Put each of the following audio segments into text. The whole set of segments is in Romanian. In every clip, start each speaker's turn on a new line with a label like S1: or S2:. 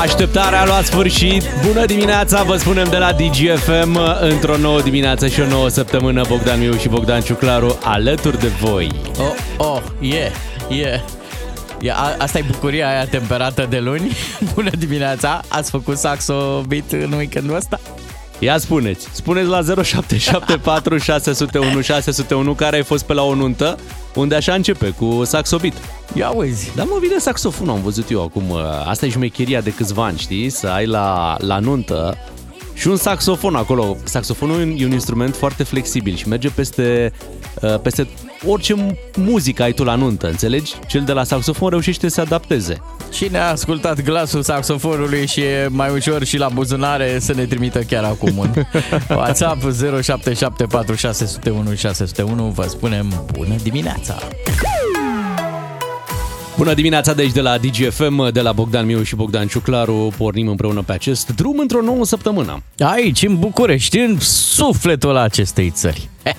S1: Așteptarea a luat sfârșit. Bună dimineața, vă spunem de la DGFM într-o nouă dimineață și o nouă săptămână. Bogdan Miu și Bogdan Ciuclaru alături de voi.
S2: Oh, oh, yeah, yeah. Ia, a, asta e bucuria aia temperată de luni. Bună dimineața! Ați făcut saxo beat în weekendul ăsta?
S1: Ia spuneți, spuneți la 0774 601 601 care ai fost pe la o nuntă unde așa începe, cu saxobit.
S2: Ia uzi.
S1: Dar mă vine saxofonul, am văzut eu acum. Asta e șmecheria de câțiva ani, știi? Să ai la, la nuntă și un saxofon acolo. Saxofonul e un instrument foarte flexibil și merge peste, uh, peste orice muzică ai tu la nuntă, înțelegi? Cel de la saxofon reușește să se adapteze.
S2: Și ne-a ascultat glasul saxofonului și e mai ușor și la buzunare să ne trimită chiar acum un WhatsApp 0774 601 601. Vă spunem bună dimineața!
S1: Bună dimineața de aici de la DGFM, de la Bogdan Miu și Bogdan Ciuclaru. Pornim împreună pe acest drum într-o nouă săptămână.
S2: Aici, în București, în sufletul acestei țări.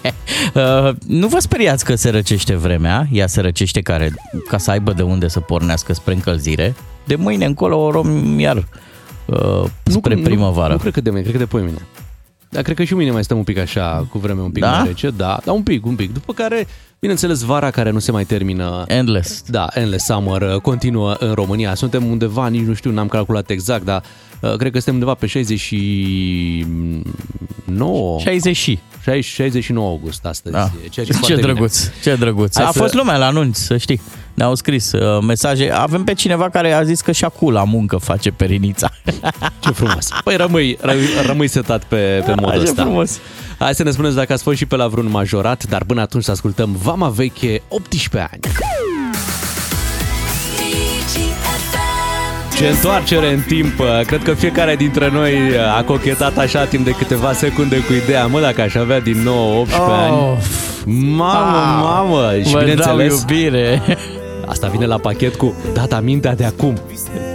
S2: uh, nu vă speriați că se răcește vremea, ea se răcește care, ca să aibă de unde să pornească spre încălzire. De mâine încolo o rom iar uh, spre
S1: nu,
S2: primăvară.
S1: Nu, nu cred că de mâine, cred că de poimine. Dar cred că și mâine mai stăm un pic așa, cu vreme un pic
S2: Da?
S1: mai rece. Da, da, un pic, un pic. După care, bineînțeles, vara care nu se mai termină.
S2: Endless.
S1: Da, Endless Summer uh, continuă în România. Suntem undeva, nici nu știu, n-am calculat exact, dar uh, cred că suntem undeva pe 69...
S2: 60 și.
S1: 60, 69 august astăzi.
S2: Da.
S1: Ceea ce, e
S2: Ce
S1: foarte
S2: drăguț,
S1: Bine.
S2: ce drăguț.
S1: Hai
S2: A
S1: să-
S2: fost lumea la anunț, să știi. Ne-au scris uh, mesaje. Avem pe cineva care a zis că și acum la muncă face perinița.
S1: Ce frumos. Păi rămâi, ră- rămâi setat pe, pe modul
S2: Ce
S1: ăsta.
S2: frumos.
S1: Hai să ne spuneți dacă ați fost și pe la vreun majorat, dar până atunci să ascultăm Vama Veche 18 ani. Ce întoarcere în timp! Cred că fiecare dintre noi a cochetat așa timp de câteva secunde cu ideea, mă, dacă aș avea din nou 18 ani. Mamă,
S2: Ah,
S1: mamă! Și
S2: vă
S1: bineînțeles,
S2: dau iubire.
S1: Asta vine la pachet cu data mintea de acum.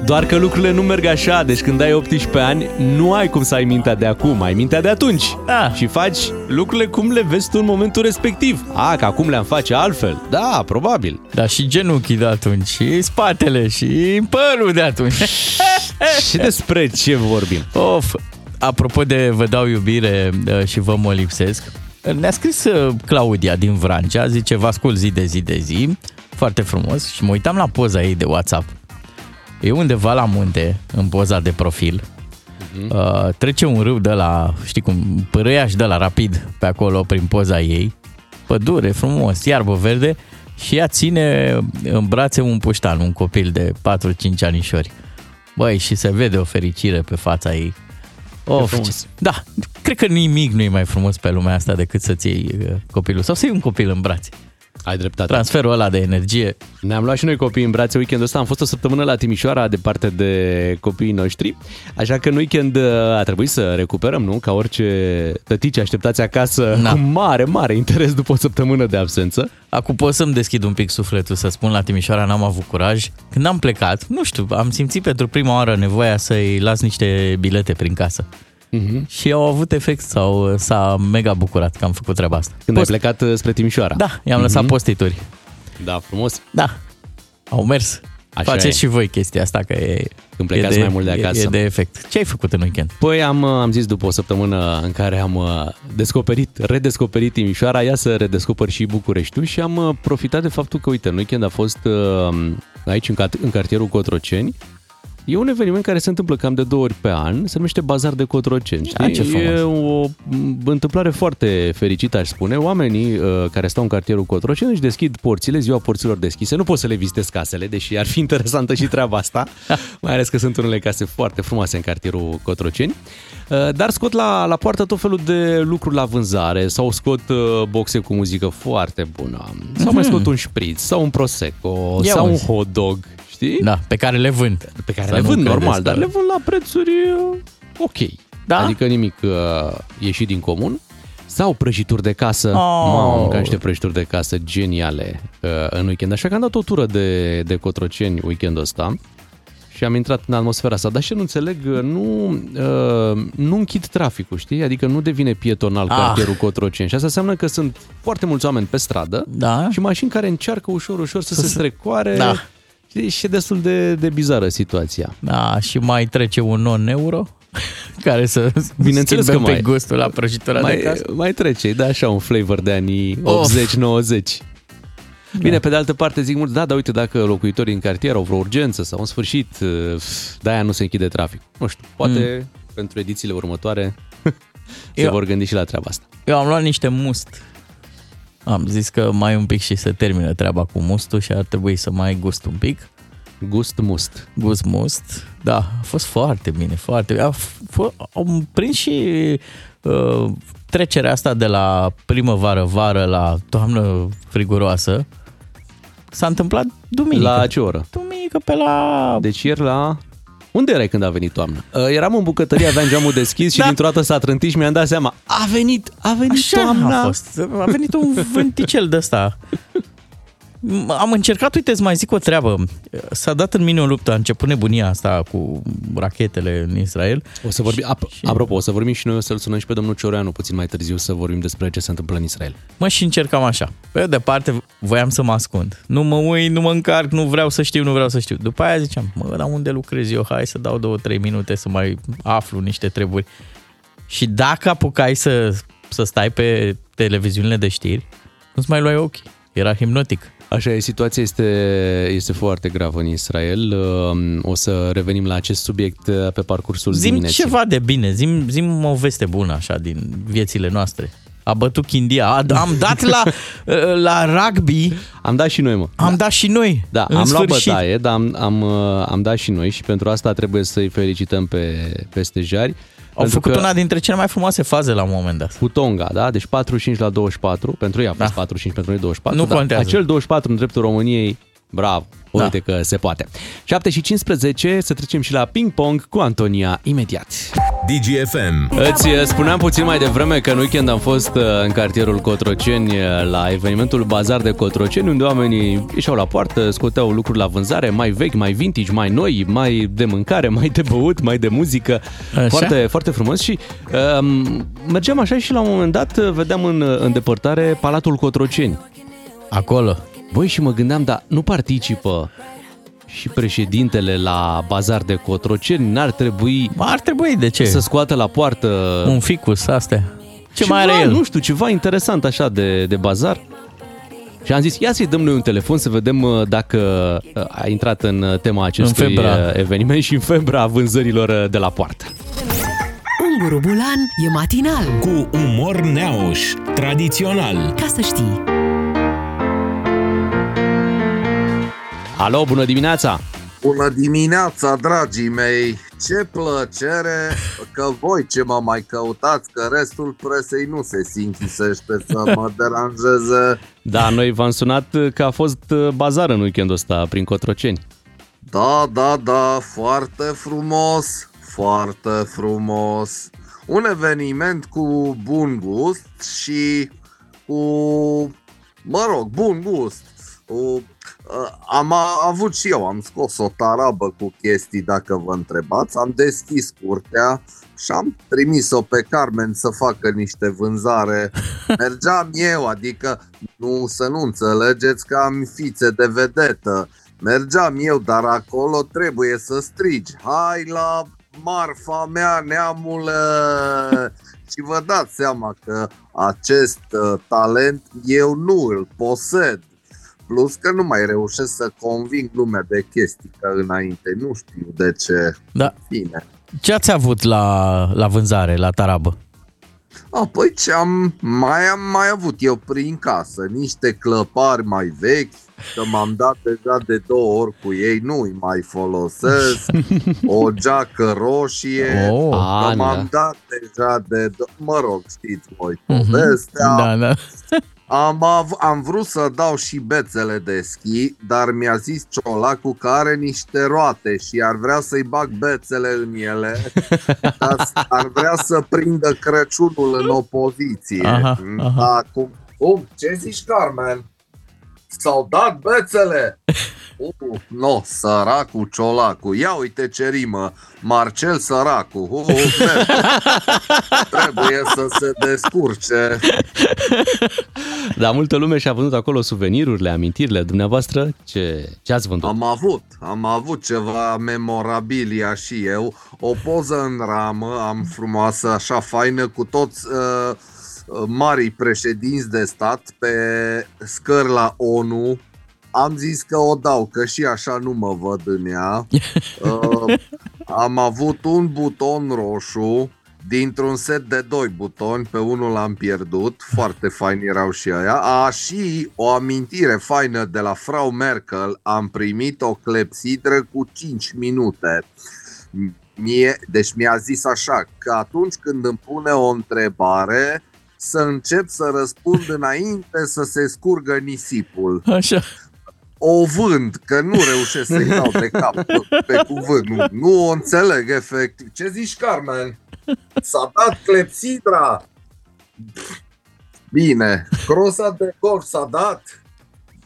S1: Doar că lucrurile nu merg așa, deci când ai 18 ani, nu ai cum să ai mintea de acum, ai mintea de atunci.
S2: Da.
S1: Și faci lucrurile cum le vezi tu în momentul respectiv. A, că acum le-am face altfel. Da, probabil.
S2: Da, și genunchii de atunci, și spatele, și părul de atunci.
S1: Și despre ce vorbim?
S2: Of, apropo de vă dau iubire uh, și vă mă lipsesc, ne-a scris uh, Claudia din Vrancea, zice, vă ascult zi de zi de zi, foarte frumos, și mă uitam la poza ei de WhatsApp. E undeva la munte, în poza de profil, uh, trece un râu de la, știi cum, părâiaș de la rapid pe acolo, prin poza ei, pădure, frumos, iarbă verde, și ea ține în brațe un puștan, un copil de 4-5 anișori. Băi, și se vede o fericire pe fața ei. Of,
S1: frumos.
S2: ce- da, cred că nimic nu e mai frumos pe lumea asta decât să-ți iei uh, copilul sau să iei un copil în brațe.
S1: Ai dreptate.
S2: Transferul ăla de energie.
S1: Ne-am luat și noi copii în brațe weekendul ăsta. Am fost o săptămână la Timișoara, departe de copiii noștri. Așa că în weekend uh, a trebuit să recuperăm, nu? Ca orice tătici așteptați acasă
S2: Da.
S1: cu mare, mare interes după o săptămână de absență.
S2: Acum pot să-mi deschid un pic sufletul, să spun la Timișoara n-am avut curaj. Când am plecat, nu știu, am simțit pentru prima oară nevoia să-i las niște bilete prin casă.
S1: Mhm.
S2: Și au avut efect sau s-a mega bucurat că am făcut treaba asta.
S1: Când ai plecat uh, spre Timișoara.
S2: Da, i-am lăsat postituri.
S1: Da, frumos.
S2: Da, au mers.
S1: Așa
S2: Faceți
S1: e.
S2: și voi chestia asta, că e,
S1: Când plecați
S2: e
S1: mai mult de acasă.
S2: E, e de efect. Ce ai făcut în weekend?
S1: Păi am, am zis după o săptămână în care am uh, descoperit, redescoperit Timișoara, ia să redescoper și Bucureștiul și am uh, profitat de faptul că, uite, în weekend a fost uh, aici în, cat- în cartierul Cotroceni. E un eveniment care se întâmplă cam de două ori pe an, se numește Bazar de Cotroceni. Știi?
S2: Ah, ce frumos.
S1: e o m, întâmplare foarte fericită, aș spune. Oamenii uh, care stau în cartierul Cotroceni își deschid porțile, ziua porților deschise. Nu poți să le vizitezi casele, deși ar fi interesantă și treaba asta, mai ales că sunt unele case foarte frumoase în cartierul Cotroceni. Uh, Dar scot la, la poartă tot felul de lucruri la vânzare sau scot uh, boxe cu muzică foarte bună sau mai scot un șpriț sau un prosecco
S2: Mhm. Ia
S1: sau un
S2: uzi.
S1: hot dog, știi?
S2: Da, pe care le vând.
S1: Pe care
S2: Să
S1: le
S2: nu
S1: vând
S2: credeți
S1: normal,
S2: că-
S1: dar le vând la prețuri uh, ok.
S2: Da?
S1: Adică nimic uh, ieșit din comun. Sau prăjituri de casă.
S2: Oh.
S1: Mamă, ca niște prăjituri de casă geniale uh, în weekend. Așa că am dat o tură de, de Cotroceni weekendul ăsta și am intrat în atmosfera asta. Dar și nu înțeleg, uh, nu, uh, nu închid traficul, știi? Adică nu devine pietonal
S2: Ah.
S1: cartierul Cotroceni. Și asta înseamnă că sunt foarte mulți oameni pe stradă
S2: Da.
S1: și mașini care încearcă ușor, ușor să, se strecoare.
S2: Da.
S1: Și e destul de, de bizară situația.
S2: Da, și mai trece un non-euro care să
S1: Bineînțeles că
S2: pe
S1: mai,
S2: gustul la prăjitura
S1: mai,
S2: de casă.
S1: mai trece, da, așa un flavor de anii
S2: Of.
S1: 80-90. Bine, pe de altă parte zic mulți, da, dar uite, dacă locuitorii în cartier au vreo urgență sau în sfârșit, de-aia nu se închide trafic. Nu știu, poate mm. pentru edițiile următoare se
S2: Eu-
S1: vor gândi și la treaba asta.
S2: Eu am luat niște must. Am zis că mai un pic și se termină treaba cu mustul și ar trebui să mai gust un pic.
S1: Gust must.
S2: Gust must. Da, a fost foarte bine, foarte bine. A f- am prins și uh, trecerea asta de la primăvară-vară la toamnă friguroasă. S-a întâmplat duminică.
S1: La ce oră?
S2: Duminică pe la...
S1: Deci ieri la... Unde erai când a venit toamna? Uh, Eram în bucătărie, aveam geamul deschis și
S2: Da.
S1: dintr-o dată s-a trântit și mi-am dat seama. A venit, a venit
S2: Așa
S1: toamna.
S2: a fost. A venit un vânticel de ăsta. Am încercat, uite, să mai zic o treabă. S-a dat în mine o luptă, a început nebunia asta cu rachetele în Israel.
S1: O să vorbim, ap- apropo, o să vorbim și noi, o să-l sunăm și pe domnul Cioreanu puțin mai târziu să vorbim despre ce se întâmplă în Israel.
S2: Mă și încercam așa. Pe de parte, voiam să mă ascund. Nu mă uit, nu mă încarc, nu vreau să știu, nu vreau să știu. După aia ziceam, mă, dar unde lucrez eu? Hai să dau două, trei minute să mai aflu niște treburi. Și dacă apucai să, să stai pe televiziunile de știri, nu-ți mai luai ochii. Era hipnotic.
S1: Așa e, situația este, este foarte gravă în Israel. Um, O să revenim la acest subiect uh, pe parcursul
S2: Zim
S1: dimineții.
S2: ceva de bine, zim, zim o veste bună așa din viețile noastre. A bătut Chindia, a, am dat la, la rugby,
S1: Am dat și noi, mă.
S2: am dat și noi.
S1: Da,
S2: în
S1: am luat
S2: sfârșit.
S1: bătaie, dar am, am, uh, am dat și noi și pentru asta trebuie să-i felicităm pe, pe stejari.
S2: Au
S1: pentru
S2: făcut
S1: că
S2: una dintre cele mai frumoase faze la un moment dat.
S1: Cu Tonga, da? Deci 45 la 24, pentru ei a fost
S2: Da.
S1: 45, pentru noi 24.
S2: Nu
S1: dar
S2: contează.
S1: Acel 24 în dreptul României, bravo,
S2: Da.
S1: uite că se poate. 7 și 15, să trecem și la ping-pong cu Antonia imediat.
S3: DGFM.
S1: Îți uh, spuneam puțin mai devreme că în weekend am fost uh, în cartierul Cotroceni uh, la evenimentul Bazar de Cotroceni, unde oamenii ieșeau la poartă, scoteau lucruri la vânzare, mai vechi, mai vintage, mai noi, mai de mâncare, mai de băut, mai de muzică.
S2: Așa?
S1: Foarte, foarte frumos și um, mergeam așa și la un moment dat uh, vedeam în, uh, în depărtare Palatul Cotroceni.
S2: Acolo.
S1: Băi, și mă gândeam, dar nu participă și președintele la Bazar de Cotroceni? N-ar trebui
S2: Ba, Ar trebui, de ce?
S1: să scoată la poartă
S2: Un ficus, astea. Ce
S1: ceva,
S2: mai are el?
S1: nu știu, ceva interesant așa de, de bazar. Și am zis, ia să-i dăm noi un telefon să vedem uh, dacă uh, a intrat în uh, tema acestui
S2: În febra.
S1: uh, eveniment și în febra vânzărilor uh, de la poartă.
S4: Unguru Bulan e matinal.
S3: Cu umor neauș, tradițional.
S4: Ca să știi.
S1: Alo, bună dimineața!
S5: Bună dimineața, dragii mei! Ce plăcere că voi ce mă mai căutați, că restul presei nu se sinchisește să mă deranjeze.
S1: Da, noi v-am sunat uh, că a fost uh, bazar în weekendul ăsta prin Cotroceni.
S5: Da, da, da, foarte frumos, foarte frumos. Un eveniment cu bun gust și cu, mă rog, bun gust. Cu, uh, am a- avut și eu, am scos o tarabă cu chestii dacă vă întrebați, am deschis curtea și am trimis-o pe Carmen să facă niște vânzare. Mergeam eu, adică nu să nu înțelegeți că am fițe de vedetă. Mergeam eu, dar acolo trebuie să strigi. Hai la marfa mea, neamule! Și vă dați seama că acest uh, talent eu nu îl posed. Plus că nu mai reușesc să conving lumea de chestii ca înainte. Nu știu de ce.
S2: Da.
S5: Bine.
S2: Ce ați avut la, la vânzare, la tarabă?
S5: Apoi ce am mai am mai avut eu prin casă? Niște clăpari mai vechi, că m-am dat deja de două ori cu ei, nu-i mai folosesc. O geacă roșie,
S2: Oh.
S1: A,
S5: că
S1: nu,
S5: m-am
S1: da.
S5: dat deja de... do- Mă rog, știți voi
S2: Mhm.
S5: povestea.
S2: Da, da.
S5: Am, av- am vrut să dau și bețele de schi, dar mi-a zis ciolacul că are niște roate și ar vrea să-i bag bețele în ele, dar ar vrea să prindă Crăciunul în opoziție.
S2: Aha, aha.
S5: Da, cum, cum? Ce zici, Carmen? S-au dat bețele? Uh, no, săracul ciolacu. Ia uite ce rimă. Marcel săracu. Uh, merge. Trebuie să se descurce.
S1: Dar multă lume și-a vândut acolo suvenirurile, amintirile dumneavoastră. Ce, ce ați vândut?
S5: Am avut, am avut ceva memorabilia și eu. O poză în ramă, am frumoasă, așa faină, cu toți uh, uh, marii președinți de stat pe scări la ONU. Am zis că o dau, că și așa nu mă văd în ea. Uh, am avut un buton roșu dintr-un set de doi butoni, pe unul l-am pierdut, foarte fain erau și aia. A, și o amintire faină de la Frau Merkel, am primit o clepsidră cu 5 minute. Mie, deci mi-a zis așa, că atunci când îmi pune o întrebare, să încep să răspund înainte să se scurgă nisipul.
S2: Așa.
S5: O vând, că nu reușesc să-i dau de cap pe, pe cuvânt. Nu, nu o înțeleg efectiv. Ce zici, Carmen? S-a dat clepsidra. Bine. Crosa de golf s-a dat.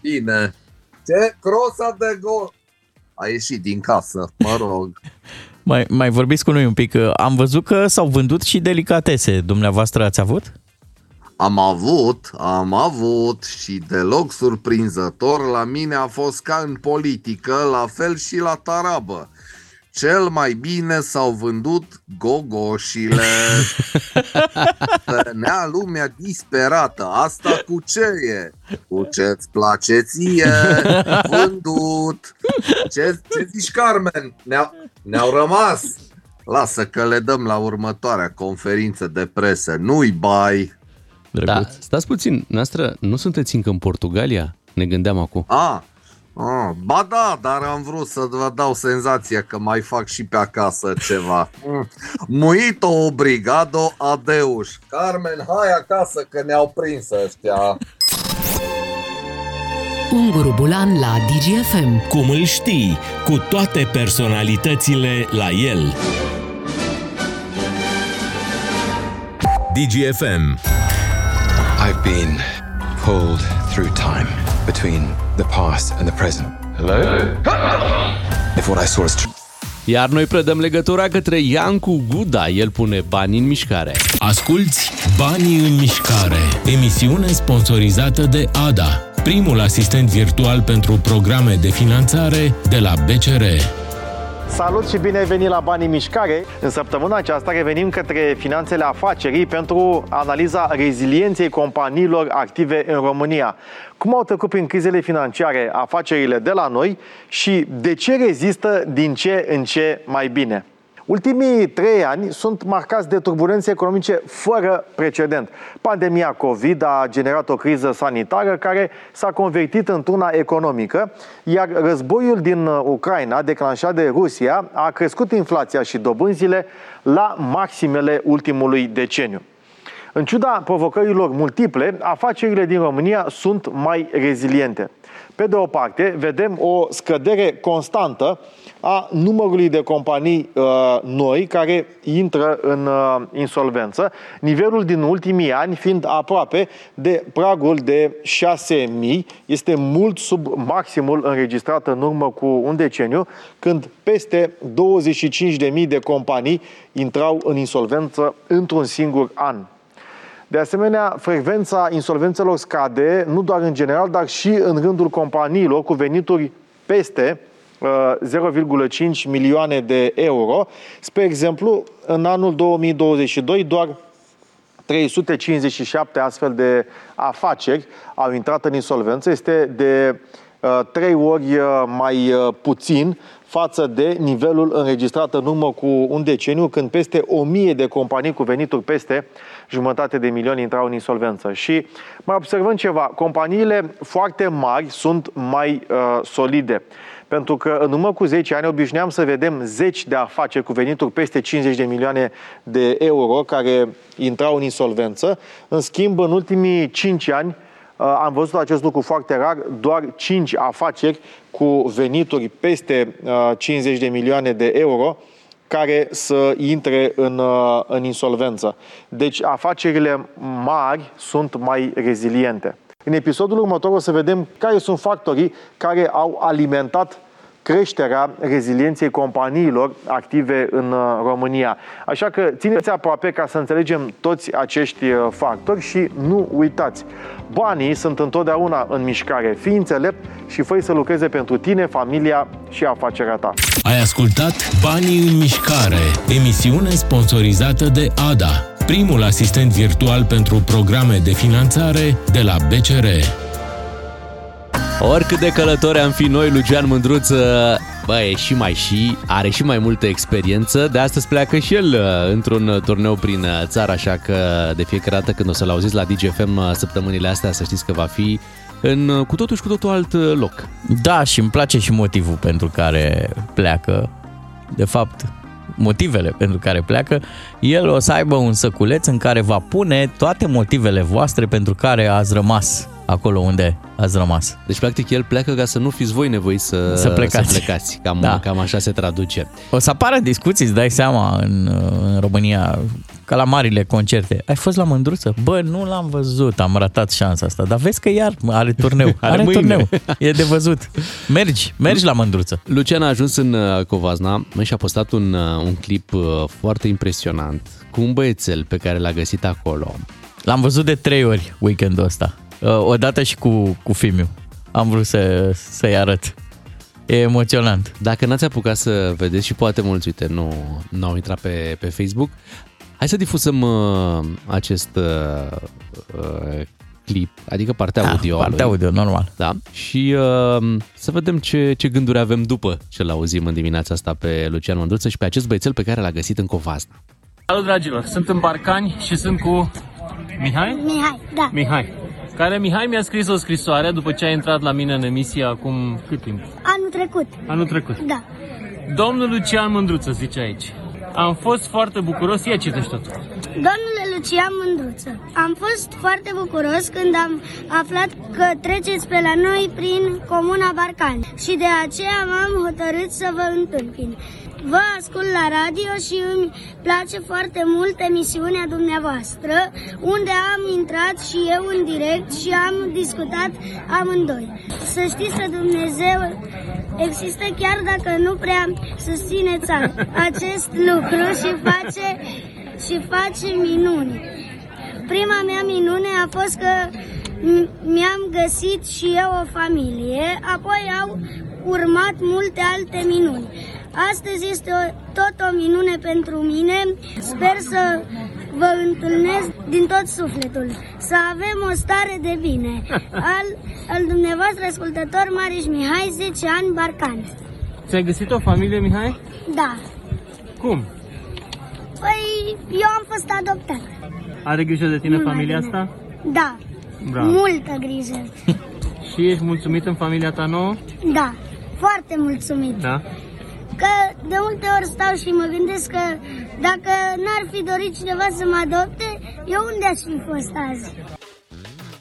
S5: Bine. Ce? Crosa de golf. A ieșit din casă, mă rog.
S2: Mai, mai vorbiți cu noi un pic. Am văzut că s-au vândut și delicatese. Dumneavoastră ați avut?
S5: Am avut, am avut și deloc surprinzător, la mine a fost ca în politică, la fel și la tarabă. Cel mai bine s-au vândut gogoșile. Venea lumea disperată. Asta cu ce e? Cu ce-ți place ție? Vândut. Ce, ce zici, Carmen? Ne-au, ne-au rămas. Lasă că le dăm la următoarea conferință de presă. Nu-i bai.
S1: Da, stați puțin, noastră, nu sunteți încă în Portugalia? Ne gândeam acum.
S5: A, a, ba da, dar am vrut să vă dau senzația că mai fac și pe acasă ceva. Mm. Muito obrigado, adeus. Carmen, hai acasă că ne-au prins ăștia.
S4: Unguru Bulan la DGFM.
S3: Cum îl știi, cu toate personalitățile la el. DGFM
S6: I've been pulled through time between the past and the present. Hello? If what I saw is true.
S1: Iar noi predăm legătura către Iancu Guda, el pune bani în mișcare.
S3: Asculți Banii în mișcare, emisiune sponsorizată de ADA, primul asistent virtual pentru programe de finanțare de la BCR.
S7: Salut și bine ai venit la Banii Mișcare! În săptămâna aceasta revenim către finanțele afacerii pentru analiza rezilienței companiilor active în România. Cum au trecut prin crizele financiare afacerile de la noi și de ce rezistă din ce în ce mai bine? Ultimii trei ani sunt marcați de turbulențe economice fără precedent. Pandemia COVID a generat o criză sanitară care s-a convertit într-una economică, iar războiul din Ucraina, declanșat de Rusia, a crescut inflația și dobânzile la maximele ultimului deceniu. În ciuda provocărilor multiple, afacerile din România sunt mai reziliente. Pe de o parte, vedem o scădere constantă a numărului de companii uh, noi care intră în uh, insolvență, nivelul din ultimii ani fiind aproape de pragul de 6.000, este mult sub maximul înregistrat în urmă cu un deceniu, când peste 25.000 de companii intrau în insolvență într-un singur an. De asemenea, frecvența insolvențelor scade, nu doar în general, dar și în rândul companiilor cu venituri peste 0,5 milioane de euro. Spre exemplu, în anul 2022 doar 357 astfel de afaceri au intrat în insolvență. Este de trei ori mai puțin față de nivelul înregistrat în urmă cu un deceniu, când peste 1000 de companii cu venituri peste jumătate de milion intrau în insolvență. Și mai observăm ceva, companiile foarte mari sunt mai uh, solide. Pentru că în urmă cu 10 ani obișnuiam să vedem zeci de afaceri cu venituri peste 50 de milioane de euro care intrau în insolvență. În schimb, în ultimii 5 ani uh, am văzut acest lucru foarte rar, doar 5 afaceri cu venituri peste 50 uh, de milioane de euro care să intre în, uh, în insolvență. Deci afacerile mari sunt mai reziliente. În episodul următor o să vedem care sunt factorii care au alimentat creșterea rezilienței companiilor active în uh, România. Așa că țineți aproape ca să înțelegem toți acești uh, factori și nu uitați. Banii sunt întotdeauna în mișcare. Fii înțelept și fă să lucreze pentru tine, familia și afacerea ta.
S3: Ai ascultat Banii în mișcare, emisiune sponsorizată de ADA, primul asistent virtual pentru programe de finanțare de la BCR.
S1: Oricât de călători am fi noi, Lucian Mândruță, bă, e și mai și, are și mai multă experiență. De astăzi pleacă și el uh, într-un turneu prin uh, țară, așa că de fiecare dată când o să-l auziți la DGFM uh, săptămânile astea, să știți că va fi în cu totul și cu totul alt loc.
S2: Da, și îmi place și motivul pentru care pleacă. De fapt, motivele pentru care pleacă, el o să aibă un săculeț în care va pune toate motivele voastre pentru care ați rămas acolo unde ați rămas.
S1: Deci, practic, el pleacă ca să nu fiți voi nevoiți să,
S2: să plecați.
S1: Să plecați. Cam, da. cam așa se traduce.
S2: O să apară discuții, îți dai seama, în, în România, ca la marile concerte. Ai fost la Mândruță? Bă, nu l-am văzut, am ratat șansa asta. Dar vezi că iar are turneu. Are, are turneu. E de văzut. Mergi, mergi la Mândruță.
S1: Lucian a ajuns în uh, Covazna și a postat un, uh, un clip uh, foarte impresionant cu un băiețel pe care l-a găsit acolo.
S2: L-am văzut de trei ori weekendul ăsta. Odată și cu, cu Fimiu. Am vrut să, să-i arăt. E emoționant.
S1: Dacă n-ați apucat să vedeți și poate mulți, uite, nu, nu au intrat pe, pe Facebook, hai să difuzăm uh, acest uh, uh, clip, adică partea
S2: da,
S1: audio.
S2: Partea audio, normal.
S1: Da. Și uh, să vedem ce, ce gânduri avem după ce-l auzim în dimineața asta pe Lucian Mândruță și pe acest băiețel pe care l-a găsit în Covazna.
S8: Salut, dragilor! Sunt în Barcani și sunt cu Mihai?
S9: Mihai, da.
S8: Mihai. Care Mihai mi-a scris o scrisoare după ce a intrat la mine în emisie acum cât timp?
S9: Anul trecut.
S8: Anul trecut.
S9: Da.
S8: Domnul Lucian Mândruță zice aici. Am fost foarte bucuros, ia citești tot.
S9: Domnule Lucian Mândruță, am fost foarte bucuros când am aflat că treceți pe la noi prin Comuna Barcani și de aceea m-am hotărât să vă întâmpin. Vă ascult la radio și îmi place foarte mult emisiunea dumneavoastră, unde am intrat și eu în direct și am discutat amândoi. Să știți că Dumnezeu există chiar dacă nu prea susțineți acest lucru și face, și face minuni. Prima mea minune a fost că mi-am găsit și eu o familie, apoi au urmat multe alte minuni. Astăzi este o, tot o minune pentru mine. Sper să vă întâlnesc din tot sufletul. Să avem o stare de bine. Al, al dumneavoastră ascultător Mariș Mihai, 10 ani, Barcan.
S8: Ți-ai găsit o familie, Mihai?
S9: Da.
S8: Cum?
S9: Păi, eu am fost adoptat.
S8: Are grijă de tine familia asta?
S9: Da.
S8: Bravo.
S9: Multă grijă.
S8: Și ești mulțumit în familia ta nouă?
S9: Da. Foarte mulțumit.
S8: Da?
S9: Că de multe ori stau și mă gândesc că dacă n-ar fi dorit cineva să mă adopte, eu unde aș fi fost azi?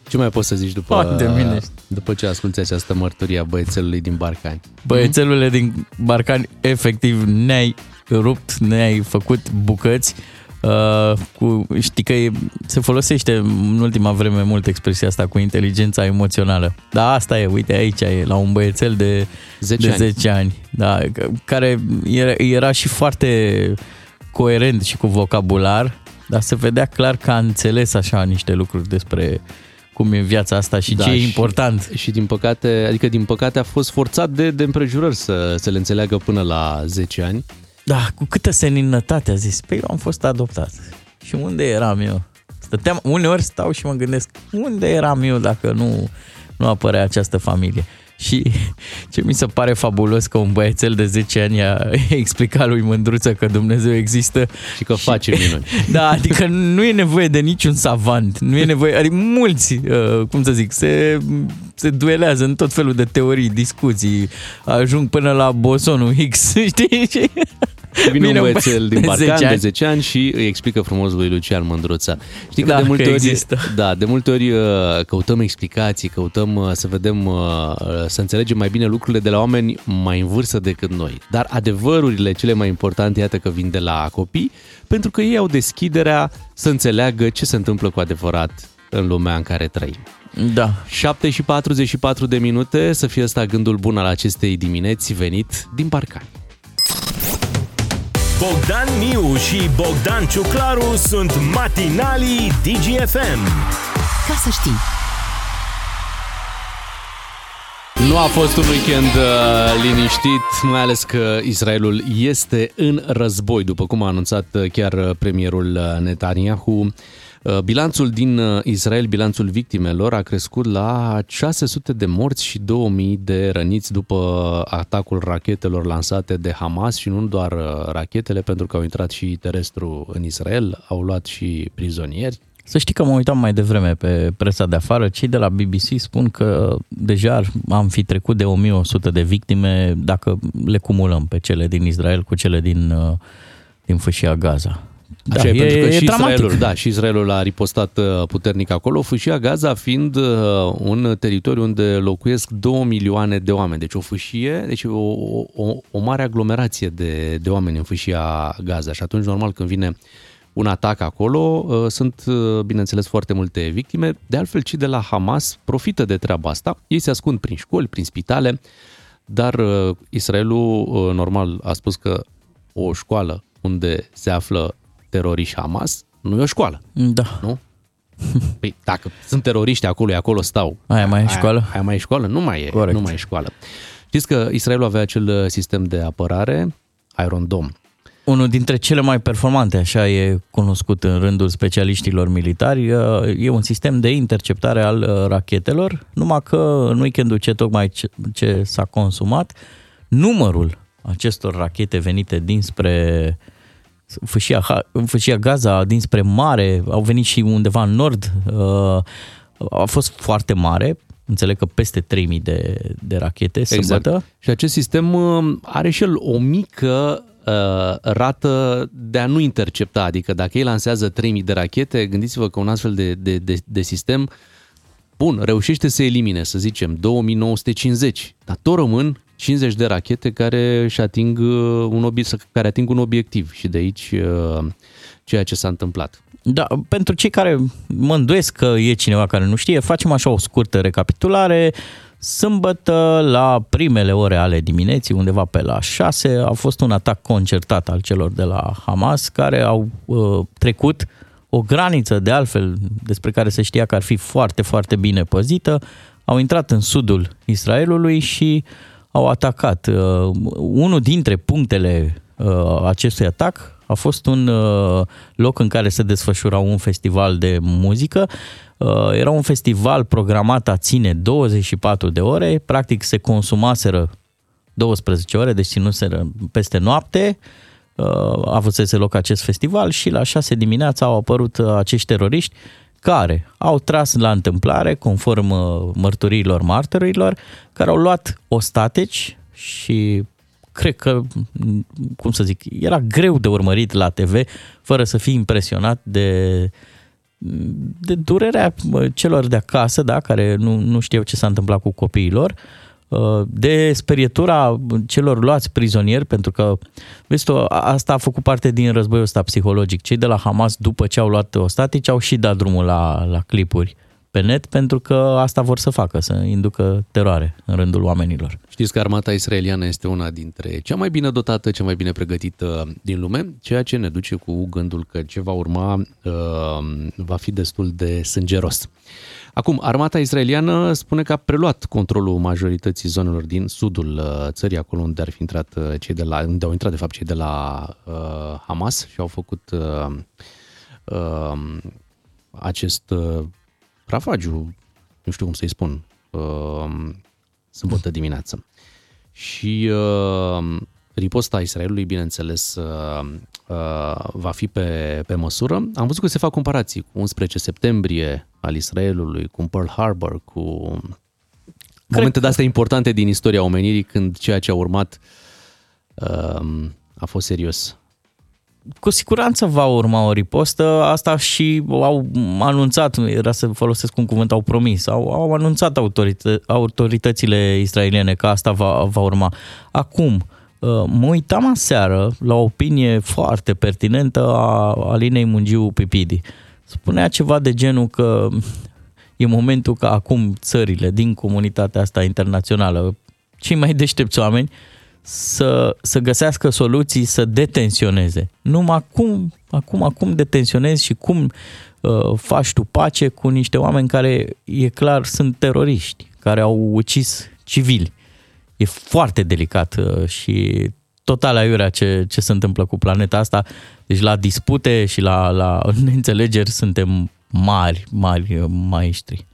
S1: Ce mai poți să zici după,
S2: de mine.
S1: după ce asculti această mărturie a băiețelului din Barcani?
S2: Băiețelule din Barcani, efectiv, ne-ai rupt, ne-ai făcut bucăți Uh, cu, știi că e, se folosește în ultima vreme mult expresia asta cu inteligența emoțională. Da, asta e, uite aici e, la un băiețel de 10 de 10 ani, ani da, care era, era și foarte coerent și cu vocabular, dar se vedea clar că a înțeles așa niște lucruri despre cum e viața asta și da, ce e important.
S1: Și din păcate, adică din păcate a fost forțat de, de împrejurări să, să le înțeleagă până la 10 ani.
S2: Da, cu câtă seninătate a zis, păi eu am fost adoptat. Și unde eram eu? Stăteam, uneori stau și mă gândesc, unde eram eu dacă nu, nu apărea această familie? Și ce mi se pare fabulos că un băiețel de 10 ani a explicat lui Mândruță că Dumnezeu există.
S1: Și că face și, minuni.
S2: Da, adică nu e nevoie de niciun savant. Nu e nevoie, adică mulți, uh, cum să zic, se, se duelează în tot felul de teorii, discuții, ajung până la bosonul Higgs, știi?
S1: Vine un băiețel din Barcan 10 de 10 ani și îi explică frumos lui Lucian Mândruța. Știi că
S2: da,
S1: de multe
S2: că
S1: ori,
S2: există.
S1: Da, de multe ori uh, căutăm explicații, căutăm uh, să vedem, uh, să înțelegem mai bine lucrurile de la oameni mai în vârstă decât noi. Dar adevărurile cele mai importante, iată că vin de la copii, pentru că ei au deschiderea să înțeleagă ce se întâmplă cu adevărat în lumea în care trăim.
S2: Da.
S1: 7 și 44 de minute, să fie ăsta gândul bun al acestei dimineți venit din Barcani.
S3: Bogdan Miu și Bogdan Ciuclaru sunt matinalii DGFM.
S4: Ca să știi.
S1: Nu a fost un weekend uh, liniștit, mai ales că Israelul este în război, după cum a anunțat uh, chiar uh, premierul uh, Netanyahu. Uh, Bilanțul din uh, Israel, bilanțul victimelor, a crescut la 600 de morți și 2000 de răniți după atacul rachetelor lansate de Hamas și nu doar uh, rachetele, pentru că au intrat și terestru în Israel, au luat și prizonieri.
S2: Să știi că mă uitam mai devreme pe presa de afară, cei de la BBC spun că deja am fi trecut de 1100 de victime dacă le cumulăm pe cele din Israel cu cele din, uh, din fâșia Gaza. Da,
S1: Așa e, pentru că și
S2: dramatic.
S1: Israelul, da, și Israelul a ripostat uh, puternic acolo, fâșia Gaza fiind uh, un teritoriu unde locuiesc 2 milioane de oameni. Deci o fâșie, deci o, o, o mare aglomerație de, de oameni în fâșia Gaza. Și atunci, normal, când vine un atac acolo, uh, sunt, uh, bineînțeles, foarte multe victime. De altfel, cei de la Hamas profită de treaba asta. Ei se ascund prin școli, prin spitale, dar uh, Israelul, uh, normal, a spus că o școală unde se află teroriști Hamas nu e o școală,
S2: Da.
S1: nu? Păi dacă sunt teroriști acolo, e acolo stau.
S2: Aia mai e școală?
S1: Aia, aia mai e școală? Nu mai e,
S2: Corect.
S1: nu mai e școală. Știți că Israelul avea acel uh, sistem de apărare, Iron Dome.
S2: Unul dintre cele mai performante, așa e cunoscut în rândul specialiștilor militari, e un sistem de interceptare al uh, rachetelor, numai că în weekendul ce tocmai ce, ce s-a consumat, numărul acestor rachete venite dinspre fâșia, Ha- fâșia Gaza, dinspre mare, au venit și undeva în nord, uh, a fost foarte mare, înțeleg că peste 3000 de, de rachete sâmbătă.
S1: Și acest sistem uh, are și el o mică uh, rată de a nu intercepta, adică dacă ei lansează 3000 de rachete, gândiți-vă că un astfel de, de, de, de sistem, bun, reușește să elimine, să zicem, 2950, dar tot rămân 50 de rachete care își ating uh, un obiect, care ating un obiectiv și de aici uh, ceea ce s-a întâmplat.
S2: Da, pentru cei care mă îndoiesc că e cineva care nu știe, facem așa o scurtă recapitulare. Sâmbătă, la primele ore ale dimineții, undeva pe la 6, a fost un atac concertat al celor de la Hamas, care au uh, trecut o graniță, de altfel, despre care se știa că ar fi foarte, foarte bine păzită, au intrat în sudul Israelului și au atacat. Uh, unul dintre punctele uh, acestui atac a fost un uh, loc în care se desfășura un festival de muzică. Uh, era un festival programat a ține 24 de ore, practic se consumaseră 12 ore, deci ținuseră peste noapte, uh, a avut loc acest festival și la 6 dimineața au apărut uh, acești teroriști care au tras la întâmplare, conform uh, mărturiilor martorilor, care au luat ostateci și cred că, cum să zic, era greu de urmărit la TV fără să fii impresionat de, de durerea bă, celor de acasă, da, care nu, nu știau ce s-a întâmplat cu copiii lor, de sperietura celor luați prizonieri, pentru că, vezi tu, asta a făcut parte din războiul ăsta psihologic. Cei de la Hamas, după ce au luat ostatici, au și dat drumul la, la clipuri pe net, pentru că asta vor să facă, să inducă teroare în rândul oamenilor.
S1: Știți că armata israeliană este una dintre cea mai bine dotată, cea mai bine pregătită din lume, ceea ce ne duce cu gândul că ce va urma uh, va fi destul de sângeros. Acum, armata israeliană spune că a preluat controlul majorității zonelor din sudul uh, țării, acolo unde ar fi intrat uh, cei de la, unde au intrat de fapt cei de la uh, Hamas și au făcut uh, uh, acest uh, rafagiu, nu știu cum să-i spun, uh, sâmbătă dimineață. Și uh, riposta Israelului, bineînțeles, uh, uh, va fi pe, pe măsură. Am văzut că se fac comparații cu 11 septembrie al Israelului, cu Pearl Harbor, cu momente de astea importante din istoria omenirii, când ceea ce a urmat uh, a fost serios.
S2: Cu siguranță va urma o ripostă, asta și au anunțat, era să folosesc un cuvânt, au promis, au, au anunțat autorită, autoritățile israeliene că asta va, va urma. Acum, mă uitam aseară la o opinie foarte pertinentă a Alinei Mungiu Pipidi. Spunea ceva de genul că e momentul ca acum țările din comunitatea asta internațională, cei mai deștepți oameni, să, să găsească soluții să detensioneze. Numai cum, acum, acum detensionezi și cum uh, faci tu pace cu niște oameni care, e clar, sunt teroriști, care au ucis civili. E foarte delicat uh, și total aiurea ce, ce se întâmplă cu planeta asta. Deci la dispute și la, la neînțelegeri suntem mari, mari uh, maestri.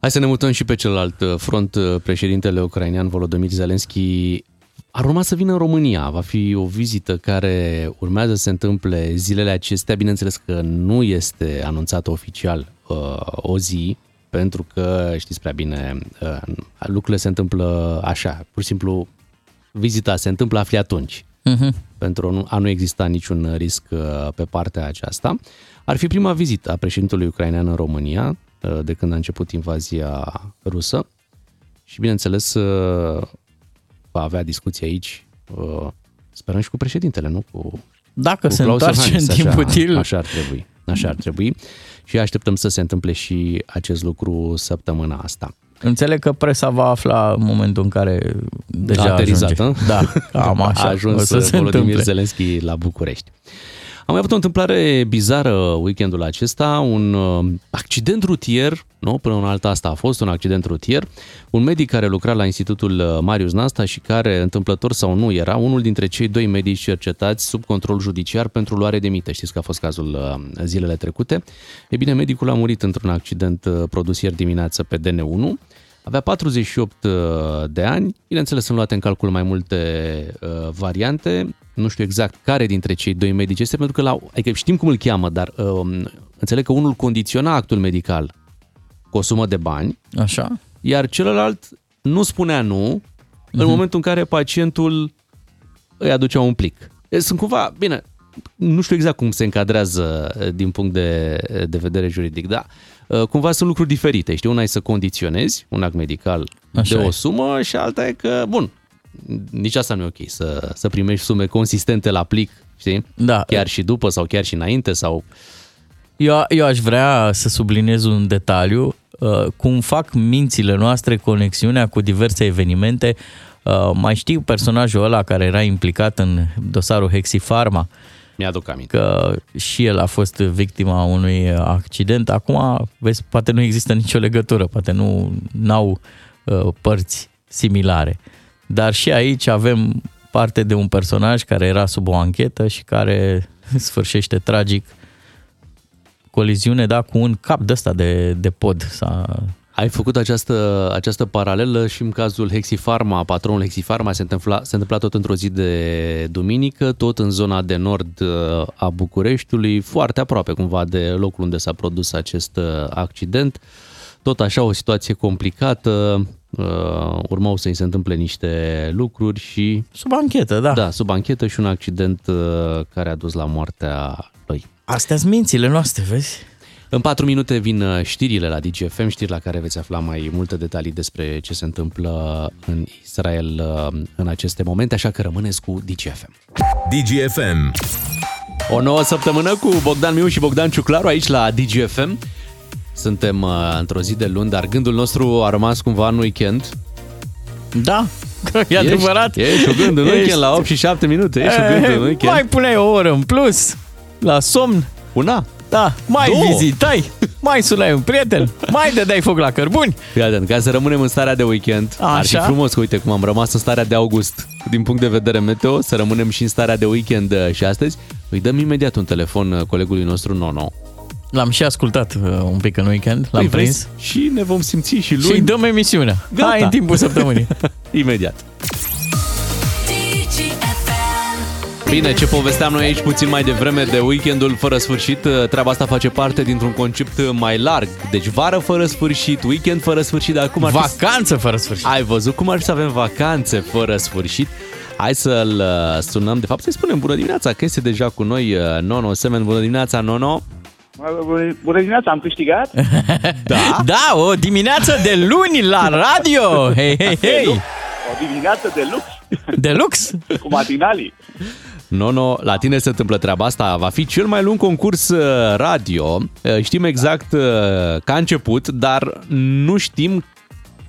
S1: Hai să ne mutăm și pe celălalt uh, front. uh, Președintele ucrainean Volodymyr Zelensky ar urma să vină în România. Va fi o vizită care urmează să se întâmple zilele acestea. Bineînțeles că nu este anunțată oficial uh, o zi, pentru că știți prea bine, uh, lucrurile se întâmplă așa. Pur și simplu, vizita se întâmplă afli atunci
S2: Uh-huh.
S1: pentru a nu- a nu exista niciun risc uh, pe partea aceasta. Ar fi prima vizită a președintelui ucrainean în România uh, de când a început invazia rusă și, bineînțeles, uh, va avea discuții aici, uh, sperăm și cu președintele, nu? Cu,
S2: Dacă
S1: cu
S2: se
S1: Claus
S2: întoarce
S1: Iohannis,
S2: în timp
S1: așa,
S2: util.
S1: Așa ar trebui. Așa ar trebui. Și așteptăm să se întâmple și acest lucru săptămâna asta.
S2: Înțeleg că presa va afla în momentul în care deja
S1: a aterizat,
S2: ajunge.
S1: hă?
S2: Da, cam așa.
S1: A ajuns
S2: o să se
S1: Volodymyr
S2: întâmple.
S1: Zelensky la București. Am mai avut o întâmplare bizară weekendul acesta, un uh, accident rutier, nu? Până una alta asta a fost un accident rutier. Un medic care lucra la Institutul uh, Marius Nasta și care, întâmplător sau nu, era unul dintre cei doi medici cercetați sub control judiciar pentru luare de mită. Știți că a fost cazul uh, zilele trecute. E bine, medicul a murit într-un accident uh, produs ieri dimineață pe DN1. Avea 48 de ani, bineînțeles sunt luate în calcul mai multe uh, variante, nu știu exact care dintre cei doi medici este, pentru că la, adică știm cum îl cheamă, dar uh, înțeleg că unul condiționa actul medical cu o sumă de bani,
S2: Așa?
S1: iar celălalt nu spunea nu în
S2: Mhm.
S1: momentul în care pacientul îi aducea un plic. E, Sunt cumva, bine, nu știu exact cum se încadrează eh, din punct de, de vedere juridic, dar eh, cumva sunt lucruri diferite. Știi, una e să condiționezi un act medical
S2: Așa
S1: de
S2: e.
S1: o sumă și alta e că, bun, nici asta nu e ok, să, să primești sume consistente la plic, știi?
S2: Da.
S1: Chiar și după sau chiar și înainte sau...
S2: Eu, eu aș vrea să subliniez un detaliu, uh, cum fac mințile noastre conexiunea cu diverse evenimente. Uh, mai știu personajul ăla care era implicat în dosarul Hexifarma,
S1: Mi-aduc aminte.
S2: că și el a fost victima unui accident. Acum, vezi, poate nu există nicio legătură, poate nu au uh, părți similare. Dar și aici avem parte de un personaj care era sub o anchetă și care sfârșește tragic coliziune, da, cu un cap de ăsta de, de pod. S-a...
S1: Ai făcut această, această paralelă și în cazul Hexifarma, patronul Hexifarma se întâmpla, se întâmpla tot într-o zi de duminică, tot în zona de nord uh, a Bucureștiului, foarte aproape cumva de locul unde s-a produs acest uh, accident. Tot așa o situație complicată, uh, urmau să-i se întâmple niște lucruri și...
S2: Sub anchetă, da.
S1: Da, sub anchetă și un accident uh, care a dus la moartea lui.
S2: Astea sunt mințile noastre, vezi?
S1: În 4 minute vin uh, știrile la DGFM, știri la care veți afla mai multe detalii despre ce se întâmplă în Israel uh, în aceste momente, așa că rămâneți cu DGFM.
S3: DGFM.
S1: O nouă săptămână cu Bogdan Miu și Bogdan Ciuclaru aici la DGFM. Suntem uh, într-o zi de luni, dar gândul nostru a rămas cumva în weekend.
S2: Da, e adevărat.
S1: Ești cu gândul în
S2: Ești-
S1: weekend la 8 și 7 minute, ești cu gândul în weekend.
S2: Mai puneai o oră în plus la somn.
S1: Una?
S2: Da, mai
S1: Două.
S2: vizitai, mai sunai un prieten, mai dădeai foc la cărbuni.
S1: Fii atent, ca să rămânem în starea de weekend, ar fi
S2: Așa.
S1: frumos că, uite, cum am rămas în starea de august din punct de vedere meteo, să rămânem și în starea de weekend uh, și astăzi. Îi dăm imediat un telefon uh, colegului nostru Nono.
S2: L-am și ascultat uh, un pic în weekend, l-am
S1: Îi vezi?
S2: prins.
S1: Și ne vom simți și
S2: Și
S1: luni.
S2: îi dăm emisiunea.
S1: Gata.
S2: Hai în timpul săptămânii.
S1: Imediat. Bine, ce povesteam noi aici puțin mai devreme de weekendul fără sfârșit, uh, treaba asta face parte dintr-un concept uh, mai larg. Deci vară fără sfârșit, weekend fără sfârșit, dar acum ar fi...
S2: Vacanță fără sfârșit.
S1: Ai văzut cum ar fi să avem vacanțe fără sfârșit? Hai să-l uh, sunăm, de fapt să-i spunem bună dimineața, că este deja cu noi uh, Nono Semen. Bună dimineața, Nono!
S10: Bună dimineața, am câștigat?
S1: Da?
S2: Da, o dimineață de luni la radio. Hei, hei, hei.
S10: O dimineață de lux,
S2: De lux.
S10: cu matinalii.
S1: Nono, la tine se întâmplă treaba asta. Va fi cel mai lung concurs uh, radio. Uh, Știm exact uh, că a început, dar nu știm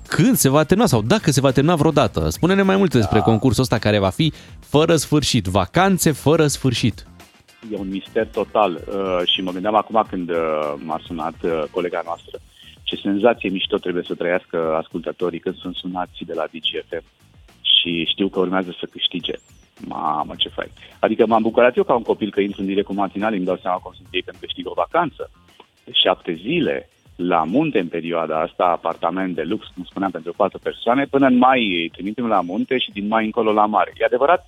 S1: când se va termina sau dacă se va termina vreodată. Spune-ne mai multe despre concursul ăsta care va fi fără sfârșit. Vacanțe fără sfârșit.
S10: E un mister total uh, și mă gândeam acum când uh, m-a sunat uh, colega noastră ce senzație mișto trebuie să trăiască ascultătorii când sunt sunați de la DGFM și știu că urmează să câștige. Mamă, ce fain. Adică m-am bucurat eu ca un copil că intru în direct cu matinal, îmi dau seama cum sunt ei când câștigă o vacanță. De șapte zile, la munte în perioada asta, apartament de lux, cum spuneam, pentru patru persoane, până în mai îi trimitem la munte și din mai încolo la mare. E adevărat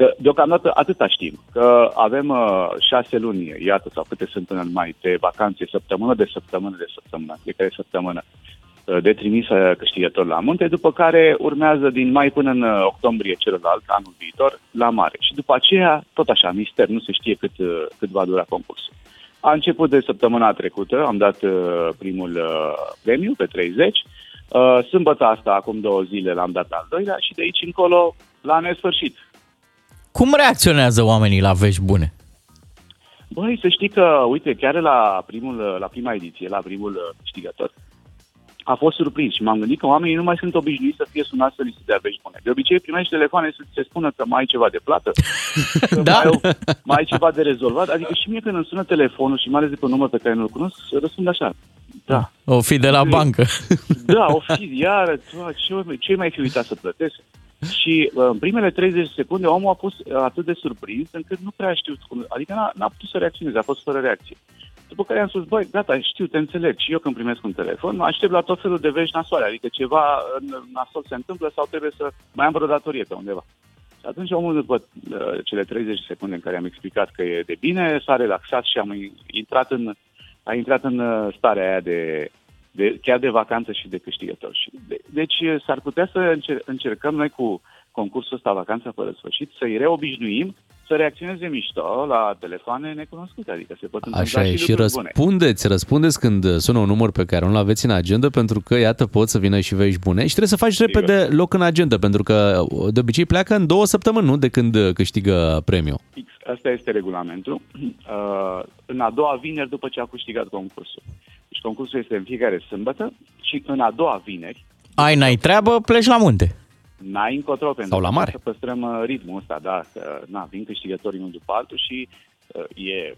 S10: că deocamdată atâta știm, că avem uh, șase luni, iată, sau câte sunt până în mai, de vacanțe, săptămână de săptămână de săptămână, fiecare săptămână, uh, de trimis uh, câștigător la munte, după care urmează din mai până în uh, octombrie celălalt, anul viitor, la mare. Și după aceea, tot așa, mister, nu se știe cât, uh, cât va dura concursul. A început de săptămâna trecută, am dat uh, primul uh, premiu pe 30, uh, sâmbătă asta, acum două zile, l-am dat al doilea și de aici încolo, la nesfârșit.
S2: Cum reacționează oamenii la vești bune?
S10: Băi, să știi că, uite, chiar la, primul, la prima ediție, la primul uh, câștigător, a fost surprins și m-am gândit că oamenii nu mai sunt obișnuiți să fie sunați să li se dea vești bune. De obicei primești telefoane să ți se spună că mai ai ceva de plată, că
S2: Da.
S10: mai, ai, mai ai ceva de rezolvat. Adică și mie când îmi sună telefonul și mai ales de pe un număr pe care nu-l cunosc, răspund așa. Da,
S2: O fi de la bancă.
S10: da, o fi, iară, tua, ce, ce mai fi uitat să plătesc? Și uh, în primele 30 de secunde omul a fost uh, atât de surprins încât nu prea a știut cum, adică n-a, n-a putut să reacționeze, a fost fără reacție. După care am spus, băi, gata, știu, te înțeleg. Și eu când primesc un telefon, mă aștept la tot felul de vești nasoale, adică ceva uh, nasol se întâmplă sau trebuie să mai am vreo datorie pe undeva. Și atunci omul, după uh, cele 30 de secunde în care am explicat că e de bine, s-a relaxat și am intrat în, a intrat în uh, starea aia de, de, chiar de vacanță și de câștigător. Și de, deci uh, s-ar putea să încer- încercăm noi cu concursul ăsta Vacanța fără sfârșit să-i reobișnuim să reacționeze mișto la telefoane necunoscute, adică se pot întâmpla
S1: Așa e
S10: și
S1: și
S10: lucruri bune.
S1: răspundeți, răspundeți când sună un număr pe care nu-l aveți în agenda pentru că, iată, pot să vină și vești bune și trebuie să faci repede loc în agenda pentru că de obicei pleacă în două săptămâni, nu? De când câștigă premiul.
S10: Fix, asta este regulamentul. Uh, în a doua vineri după ce a câștigat concursul. Deci concursul este în fiecare sâmbătă și în a doua vineri
S2: Ai, n-ai treabă, pleci la munte.
S10: n-ai încotro pentru
S1: Sau la
S10: că
S1: mare.
S10: Să păstrăm uh, ritmul ăsta, da, că na, vin câștigătorii unul după altul și uh, e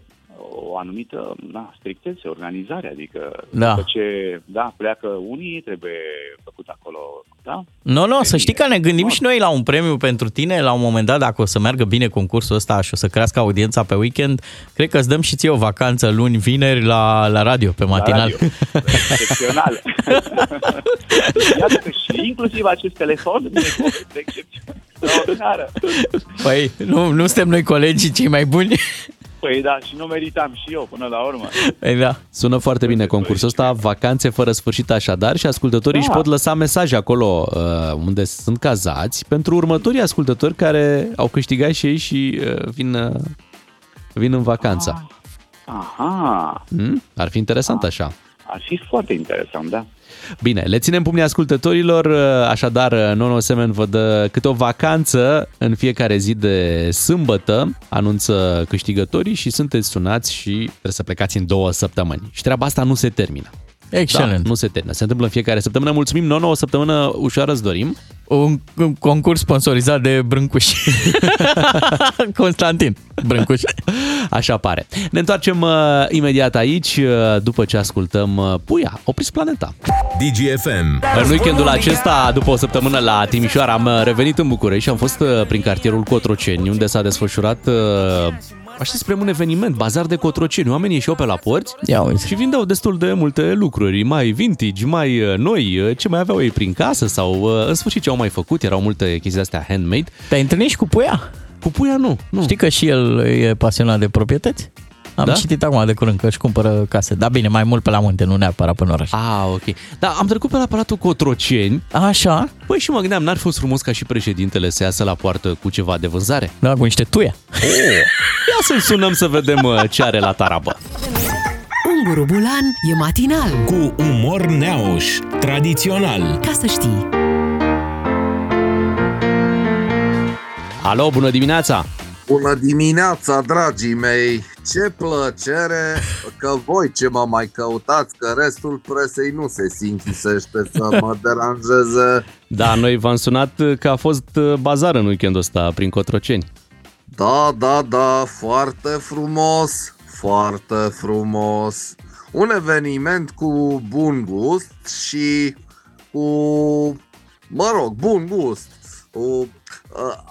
S10: o anumită na, strictețe, organizare, adică
S2: Da.
S10: după ce da, pleacă unii, trebuie făcut acolo, da?
S2: Nu, nu, să știi că ne gândim și noi la un premiu pentru tine la un moment dat, dacă o să meargă bine concursul ăsta și o să crească audiența pe weekend, cred că îți dăm și ție o vacanță luni, vineri la, la radio, pe matinal.
S10: radio. Excepțional. Iată că și inclusiv acest telefon vine cu o veste excepțională.
S2: Păi, nu, nu suntem noi colegii cei mai buni?
S10: Păi da, și nu meritam și eu până la urmă.
S2: Păi da.
S1: Sună foarte bine concursul ăsta, vacanțe fără sfârșit așadar și ascultătorii
S10: Da.
S1: își pot lăsa mesaje acolo uh, unde sunt cazați pentru următorii ascultători care au câștigat și ei și uh, vin, uh, vin în vacanță.
S10: Aha,
S1: Hmm? Ar fi interesant așa.
S10: ar fi foarte interesant, da.
S1: Bine, le ținem pumnii ascultătorilor, uh, așadar Nono Semen vă dă câte o vacanță în fiecare zi de sâmbătă, anunță câștigătorii și sunteți sunați și trebuie să plecați în două săptămâni. Și treaba asta nu se termină.
S2: Excelent.
S1: Da, nu se termină. Se întâmplă în fiecare săptămână. Mulțumim, Nono, o săptămână ușoară îți dorim.
S2: Un, un concurs sponsorizat de Brâncuș. Constantin Brâncuș.
S1: Așa pare. Ne întoarcem uh, imediat aici, uh, după ce ascultăm uh, Puia, Opriți Planeta.
S3: DGFM.
S1: În weekendul acesta, după o săptămână la Timișoara, am uh, revenit în București și am fost uh, prin cartierul Cotroceni, unde s-a desfășurat uh, Așa spre un eveniment, bazar de cotroceni. Oamenii ieșeau pe la porți
S2: Ia uite.
S1: și vindeau destul de multe lucruri, mai vintage, mai uh, noi, uh, ce mai aveau ei prin casă sau uh, în sfârșit ce au mai făcut. Erau multe chestii astea handmade.
S2: Te-ai întâlnit și cu Puia?
S1: Cu puia nu, nu.
S2: Știi că și el e pasionat de proprietăți? Am
S1: Da?
S2: citit acum de curând că își cumpără case. Dar bine, mai mult pe la munte, nu neapărat pe în oraș.
S1: Ah, ok. Da, am trecut pe la Palatul Cotroceni.
S2: Așa?
S1: Păi și mă gândeam, n-ar fi fost frumos ca și președintele să iasă la poartă cu ceva de vânzare?
S2: Da, cu niște tuie.
S1: Ia să-l sunăm să vedem uh, ce are la tarabă.
S4: Unguru Bulan e matinal.
S3: Cu umor neauș, tradițional.
S4: Ca să știi.
S1: Alo, bună dimineața!
S5: Bună dimineața, dragii mei! Ce plăcere că voi ce mă mai căutați, că restul presei nu se sinchisește să mă deranjeze.
S1: Da, noi v-am sunat că a fost uh, bazar în weekendul ăsta prin Cotroceni.
S5: Da, da, da, foarte frumos, foarte frumos. Un eveniment cu bun gust și cu, mă rog, bun gust. Cu, uh,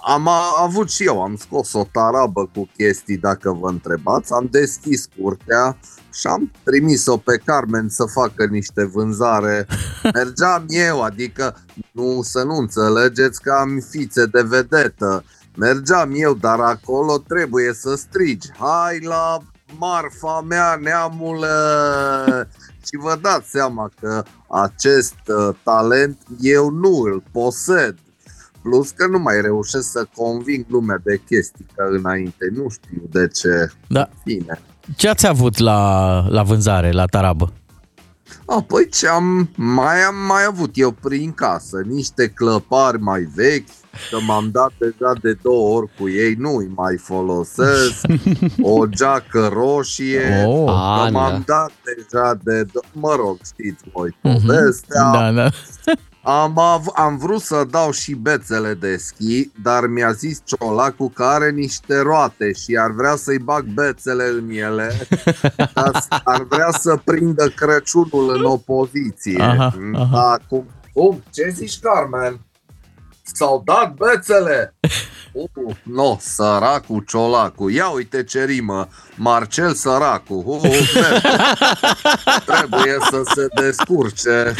S5: am a- avut și eu, am scos o tarabă cu chestii, dacă vă întrebați. Am deschis curtea și am trimis-o pe Carmen să facă niște vânzare. Mergeam eu, adică nu să nu înțelegeți că am fițe de vedetă. Mergeam eu, dar acolo trebuie să strigi. Hai la marfa mea, neamule! Și vă dați seama că acest uh, talent eu nu îl posed. Plus că nu mai reușesc să conving lumea de chestii că înainte. Nu știu de ce.
S2: Da.
S5: Bine.
S2: Ce ați avut la, la vânzare, la tarabă?
S5: A, păi ce am mai, am mai avut eu prin casă? Niște clăpari mai vechi, că m-am dat deja de două ori cu ei, nu-i mai folosesc. O geacă roșie,
S2: Oh.
S5: că
S1: A,
S5: m-am
S1: da.
S5: dat deja de... do- Mă rog, știți voi
S2: Mhm.
S5: povestea.
S2: Da, da.
S5: Am, av- am vrut să dau și bețele de schi, dar mi-a zis ciolacul că are niște roate și ar vrea să-i bag bețele în ele, dar ar vrea să prindă Crăciunul în opoziție.
S2: Aha, aha.
S5: Acum, cum? Ce zici, Carmen? S-au dat bețele? Uh, no, săracul ciolacul. Ia uite ce rimă. Marcel săracul. Uh, uh, trebuie să se descurce.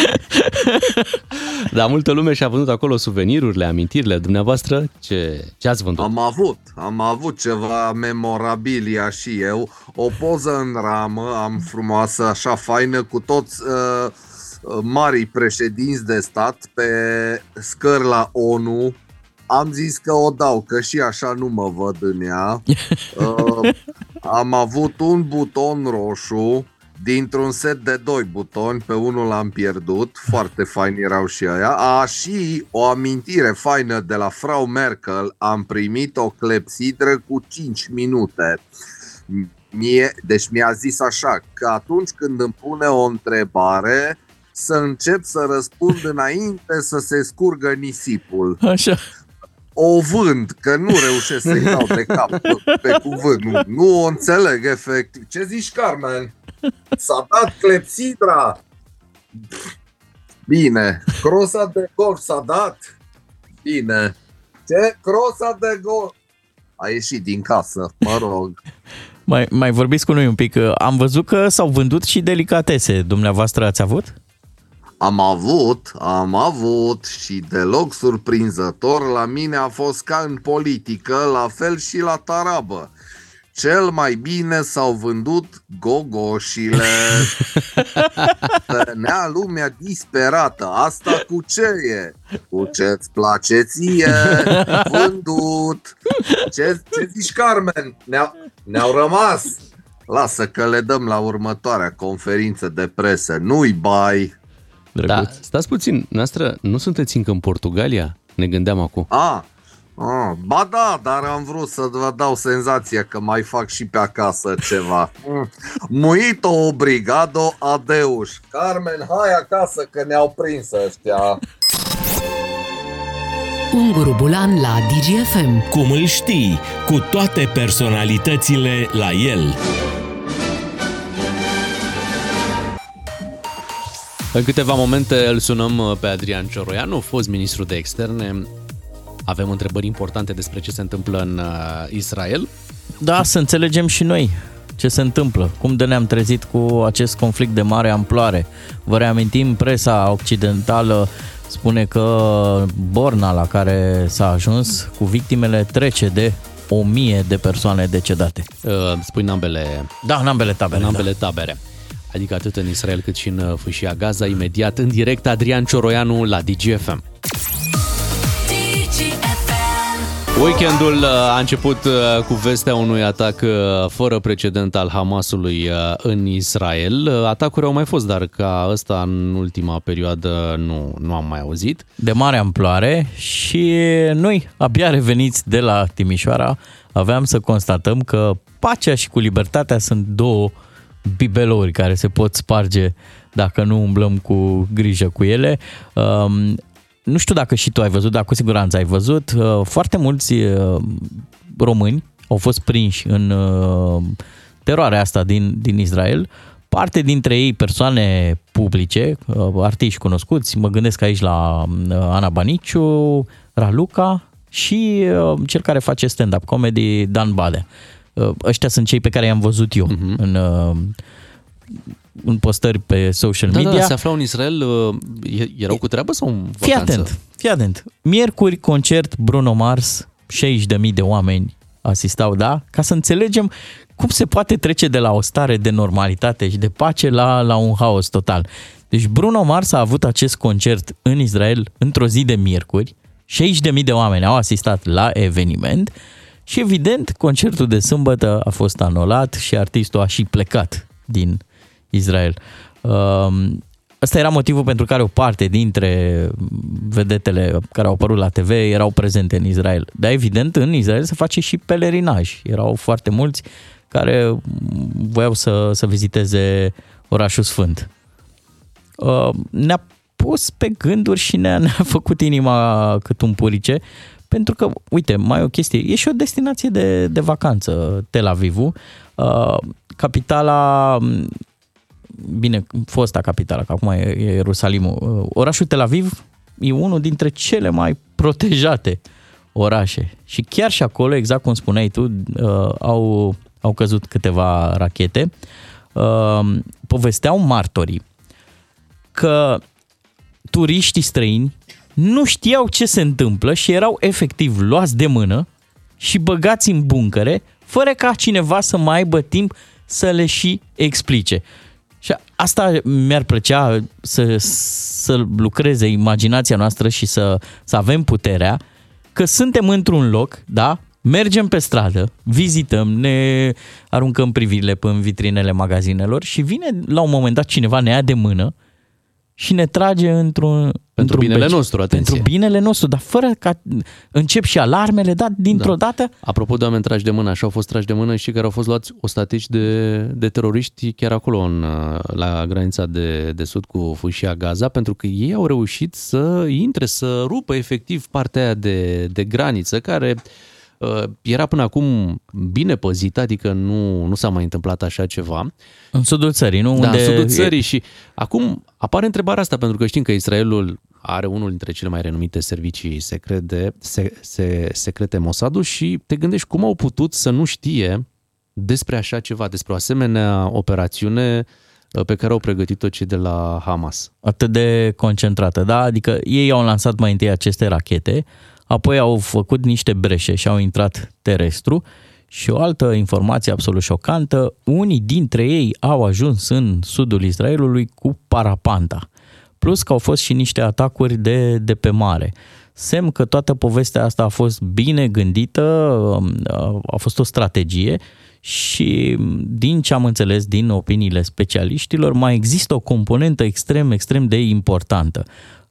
S1: Dar multă lume și-a vândut acolo suvenirurile, amintirile dumneavoastră. Ce, ce ați vândut?
S5: Am avut, am avut ceva memorabilia și eu, o poză în ramă, am frumoasă, așa faină, cu toți uh, uh, marii președinți de stat pe scări la ONU. Am zis că o dau, că și așa nu mă văd în ea. Uh, am avut un buton roșu dintr-un set de doi butoni, pe unul l-am pierdut, foarte fain erau și aia. A, și o amintire faină de la Frau Merkel, am primit o clepsidră cu 5 minute. Mie, deci mi-a zis așa, că atunci când îmi pune o întrebare, să încep să răspund înainte să se scurgă nisipul.
S2: Așa.
S5: O vând, că nu reușesc să-i dau de cap pe, pe cuvânt. Nu, nu o înțeleg efectiv. Ce zici, Carmen? S-a dat clepsidra. Bine. Crosa de golf s-a dat. Bine. Ce? Crosa de golf. A ieșit din casă, mă rog.
S2: Mai, mai vorbiți cu noi un pic. Am văzut că s-au vândut și delicatese. Dumneavoastră ați avut?
S5: Am avut, am avut și deloc surprinzător, la mine a fost ca în politică, la fel și la tarabă. Cel mai bine s-au vândut gogoșile. Nea lumea disperată. Asta cu ce e? Cu ce-ți place ție? Vândut. Ce, ce zici, Carmen? Ne-au, ne-au rămas. Lasă că le dăm la următoarea conferință de presă. Nu-i bai.
S1: Da, stați puțin, noastră, nu sunteți încă în Portugalia? Ne gândeam acum.
S5: A, a, ba da, dar am vrut să vă dau senzația că mai fac și pe acasă ceva. Mm. Muito obrigado, adeus. Carmen, hai acasă că ne-au prins ăștia.
S4: Unguru Bulan la DGFM.
S3: Cum îl știi, cu toate personalitățile la el.
S1: În câteva momente îl sunăm uh, pe Adrian Cioroianu, fost ministru de externe. Avem întrebări importante despre ce se întâmplă în uh, Israel.
S2: Da, să înțelegem și noi ce se întâmplă, cum de ne-am trezit cu acest conflict de mare amploare. Vă reamintim, presa occidentală spune că borna la care s-a ajuns cu victimele trece de o mie de persoane decedate.
S1: Uh, spui în ambele,
S2: Da, în ambele tabere.
S1: în ambele tabere. Adică atât în Israel cât și în uh, fâșia Gaza, imediat în direct Adrian Cioroianu la DGFM. Weekendul uh, a început uh, cu vestea unui atac uh, fără precedent al Hamasului în Israel. Atacuri au mai fost, dar ca ăsta în ultima perioadă nu, nu am mai auzit.
S2: De mare amploare și noi, abia reveniți de la Timișoara, aveam să constatăm că pacea și cu libertatea sunt două bibelouri care se pot sparge dacă nu umblăm cu grijă cu ele. Um, nu știu dacă și tu ai văzut, dar cu siguranță ai văzut, uh, foarte mulți uh, români au fost prinși în uh, teroarea asta din, din Israel, parte dintre ei persoane publice, artiști cunoscuți, mă gândesc aici la Ana Baniciu, Raluca și cel care face stand-up comedy, Dan Badea. Ăștia sunt cei pe care i-am văzut eu uh-huh. în în postări pe social
S1: da,
S2: media.
S1: Da, se aflau în Israel, uh, erau cu treabă sau în vacanță?
S2: Fii atent, fii atent. Miercuri, concert Bruno Mars, 60.000 de oameni asistau, da? Ca să înțelegem cum se poate trece de la o stare de normalitate și de pace la, la un haos total. Deci Bruno Mars a avut acest concert în Israel într-o zi de miercuri, 60.000 de oameni au asistat la eveniment și evident concertul de sâmbătă a fost anulat și artistul a și plecat din Israel. Ăsta um, era motivul pentru care o parte dintre vedetele care au apărut la TV erau prezente în Israel. Dar evident, în Israel se face și pelerinaj. Erau foarte mulți care voiau să, să viziteze orașul sfânt. Um, ne-a pus pe gânduri și ne-a, ne-a făcut inima cât un purice, pentru că, uite, mai o chestie, e și o destinație de, de vacanță, Tel Avivul. Uh, capitala bine, fosta capitală, că acum e Ierusalimul. Uh, orașul Tel Aviv e unul dintre cele mai protejate orașe. Și chiar și acolo, exact cum spuneai tu, uh, au, au căzut câteva rachete. Uh, povesteau martorii că turiștii străini nu știau ce se întâmplă și erau efectiv luați de mână și băgați în buncăre, fără ca cineva să mai aibă timp să le și explice. Și asta mi-ar plăcea să, să lucreze imaginația noastră și să, să avem puterea că suntem într-un loc, da? Mergem pe stradă, vizităm, ne aruncăm privirile pe în vitrinele magazinelor și vine la un moment dat cineva ne ia de mână și ne trage într-un
S1: pentru
S2: într-un
S1: binele nostru, atenție.
S2: Pentru binele nostru, dar fără ca încep și alarmele, da, dintr-o da. dată.
S1: Apropo de oameni tragi de mână, așa au fost tragi de mână și care au fost luați ostatici de, de teroriști chiar acolo, în, la granița de, de sud cu fâșia Gaza, pentru că ei au reușit să intre, să rupă efectiv partea aia de, de graniță, care uh, era până acum bine păzită, adică nu, nu s-a mai întâmplat așa ceva.
S2: În sudul țării, nu?
S1: Da,
S2: Unde
S1: în sudul țării și acum apare întrebarea asta, pentru că știm că Israelul are unul dintre cele mai renumite servicii secrete, se, se, secrete Mossad și te gândești cum au putut să nu știe despre așa ceva, despre o asemenea operațiune uh, pe care au pregătit-o cei de la Hamas.
S2: Atât de concentrată, da? Adică ei au lansat mai întâi aceste rachete, apoi au făcut niște breșe și au intrat terestru și o altă informație absolut șocantă, unii dintre ei au ajuns în sudul Israelului cu parapanta. Plus că au fost și niște atacuri de, de pe mare. Semn că toată povestea asta a fost bine gândită, um, a fost o strategie și din ce am înțeles din opiniile specialiștilor, mai există o componentă extrem, extrem de importantă.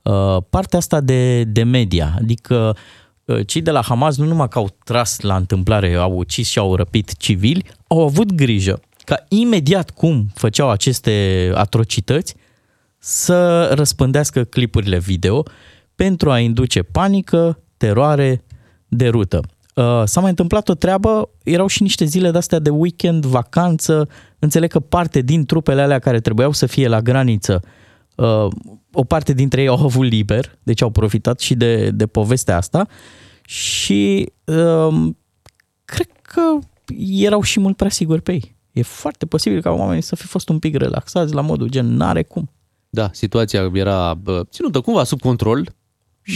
S2: Uh, partea asta de, de media, adică uh, cei de la Hamas nu numai că au tras la întâmplare, au ucis și au răpit civili, au avut grijă ca imediat cum făceau aceste atrocități, să răspândească clipurile video pentru a induce panică, teroare, derută. Uh, s-a mai întâmplat o treabă, erau și niște zile de-astea de weekend, vacanță, înțeleg că parte din trupele alea care trebuiau să fie la graniță, uh, o parte dintre ei au avut liber, deci au profitat și de, de povestea asta și uh, cred că erau și mult prea siguri pe ei. E foarte posibil ca oamenii să fi fost un pic relaxați la modul gen, n-are cum.
S1: Da, situația era ținută cumva sub control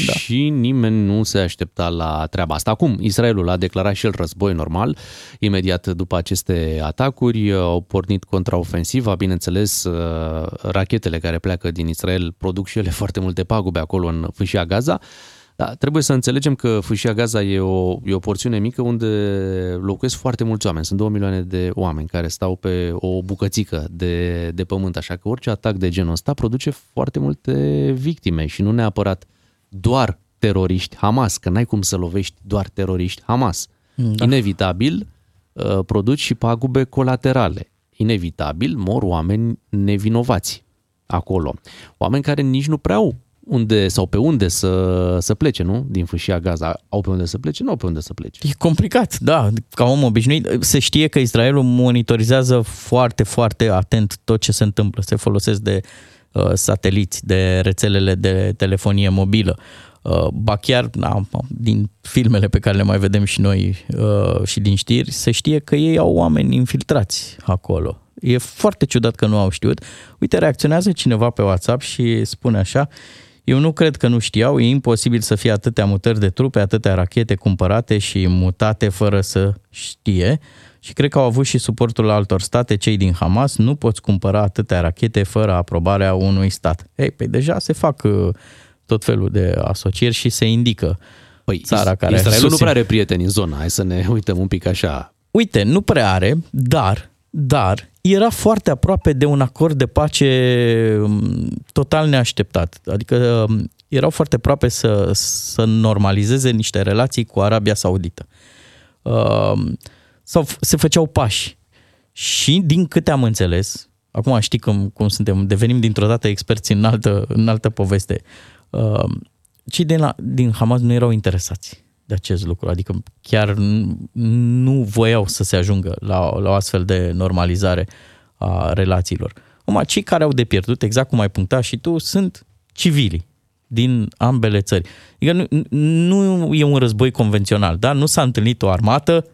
S1: da. și nimeni nu se aștepta la treaba asta. Acum, Israelul a declarat și el război normal. Imediat după aceste atacuri au pornit contraofensiva. Bineînțeles, uh, rachetele care pleacă din Israel produc și ele foarte multe pagube acolo în fâșia Gaza. Da, trebuie să înțelegem că fâșia Gaza e o, e o porțiune mică unde locuiesc foarte mulți oameni. Sunt 2 milioane de oameni care stau pe o bucățică de, de pământ, așa că orice atac de genul ăsta produce foarte multe victime și nu neapărat doar teroriști Hamas, că n-ai cum să lovești doar teroriști Hamas. Da. Inevitabil uh, produci și pagube colaterale. Inevitabil mor oameni nevinovați acolo. Oameni care nici nu prea au unde sau pe unde să, să plece, nu? Din fâșia Gaza. Au pe unde să plece? Nu au pe unde să plece.
S2: E complicat, da, ca om obișnuit. Se știe că Israelul monitorizează foarte, foarte atent tot ce se întâmplă. Se folosesc de uh, sateliți, de rețelele de telefonie mobilă. Uh, ba chiar na, din filmele pe care le mai vedem și noi uh, și din știri, se știe că ei au oameni infiltrați acolo. E foarte ciudat că nu au știut. Uite, reacționează cineva pe WhatsApp și spune așa, eu nu cred că nu știau, e imposibil să fie atâtea mutări de trupe, atâtea rachete cumpărate și mutate fără să știe. Și cred că au avut și suportul altor state, cei din Hamas, nu poți cumpăra atâtea rachete fără aprobarea unui stat. Ei, pe deja se fac uh, tot felul de asocieri și se indică
S1: Păi,
S2: țara care
S1: Israelul nu
S2: susține-
S1: prea are prieteni în zona, hai să ne uităm un pic așa.
S2: Uite, nu prea are, dar, dar era foarte aproape de un acord de pace um, total neașteptat. Adică um, erau foarte aproape să, să normalizeze niște relații cu Arabia Saudită. Um, Sau se făceau pași. Și din câte am înțeles, acum știi cum, cum suntem, devenim dintr-o dată experți în altă, în altă poveste, um, cei din, la, din Hamas nu erau interesați de acest lucru, adică chiar n- nu voiau să se ajungă la, la o astfel de normalizare a relațiilor. Acum, cei care au de pierdut, exact cum ai punctat și tu, sunt civilii din ambele țări. Adică nu, nu e un război convențional, da? Nu s-a întâlnit o armată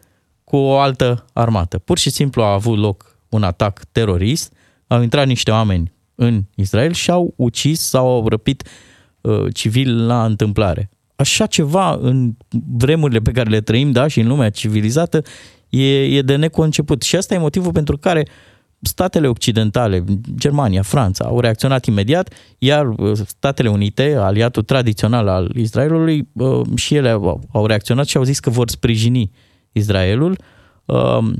S2: cu o altă armată. Pur și simplu a avut loc un atac terorist, au intrat niște oameni în Israel și au ucis sau au răpit uh, civili la întâmplare. Așa ceva în vremurile pe care le trăim, da, și în lumea civilizată, e, e de neconceput. Și asta e motivul pentru care statele occidentale, Germania, Franța, au reacționat imediat, iar uh, Statele Unite, aliatul tradițional al Israelului, uh, și ele au au reacționat și au zis că vor sprijini Israelul. Um,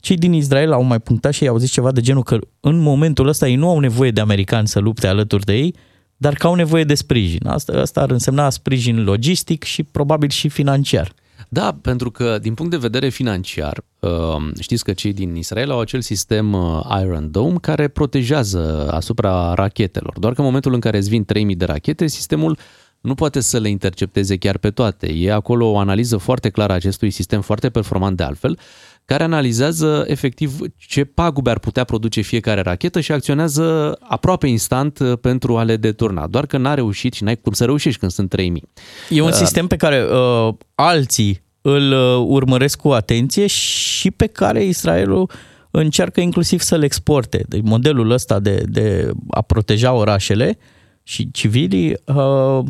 S2: Cei din Israel au mai punctat și ei au zis ceva de genul că în momentul ăsta ei nu au nevoie de americani să lupte alături de ei, dar că au nevoie de sprijin. Asta, asta ar însemna sprijin logistic și probabil și financiar.
S1: Da, pentru că din punct de vedere financiar, uh, știți că cei din Israel au acel sistem uh, Iron Dome care protejează asupra rachetelor. Doar că în momentul în care îți vin 3000 de rachete, sistemul nu poate să le intercepteze chiar pe toate. E acolo o analiză foarte clară a acestui sistem, foarte performant de altfel, care analizează efectiv ce pagube ar putea produce fiecare rachetă și acționează aproape instant uh, pentru a le deturna. Doar că n-a reușit și n-ai cum să reușești când sunt 3000.
S2: E un
S1: Uh,
S2: sistem pe care uh, alții îl uh, urmăresc cu atenție și pe care Israelul încearcă inclusiv să-l exporte. Deci modelul ăsta de, de a proteja orașele și civilii uh,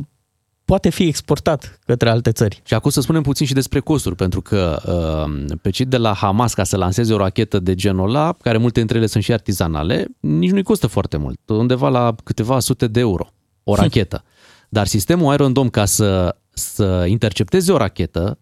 S2: poate fi exportat către alte țări.
S1: Și acum să spunem puțin și despre costuri, pentru că uh, pe cei de la Hamas, ca să lanseze o rachetă de genul ăla, care multe dintre ele sunt și artizanale, nici nu-i costă foarte mult, undeva la câteva sute de euro o rachetă. Dar sistemul Iron Dome, ca să, să intercepteze o rachetă,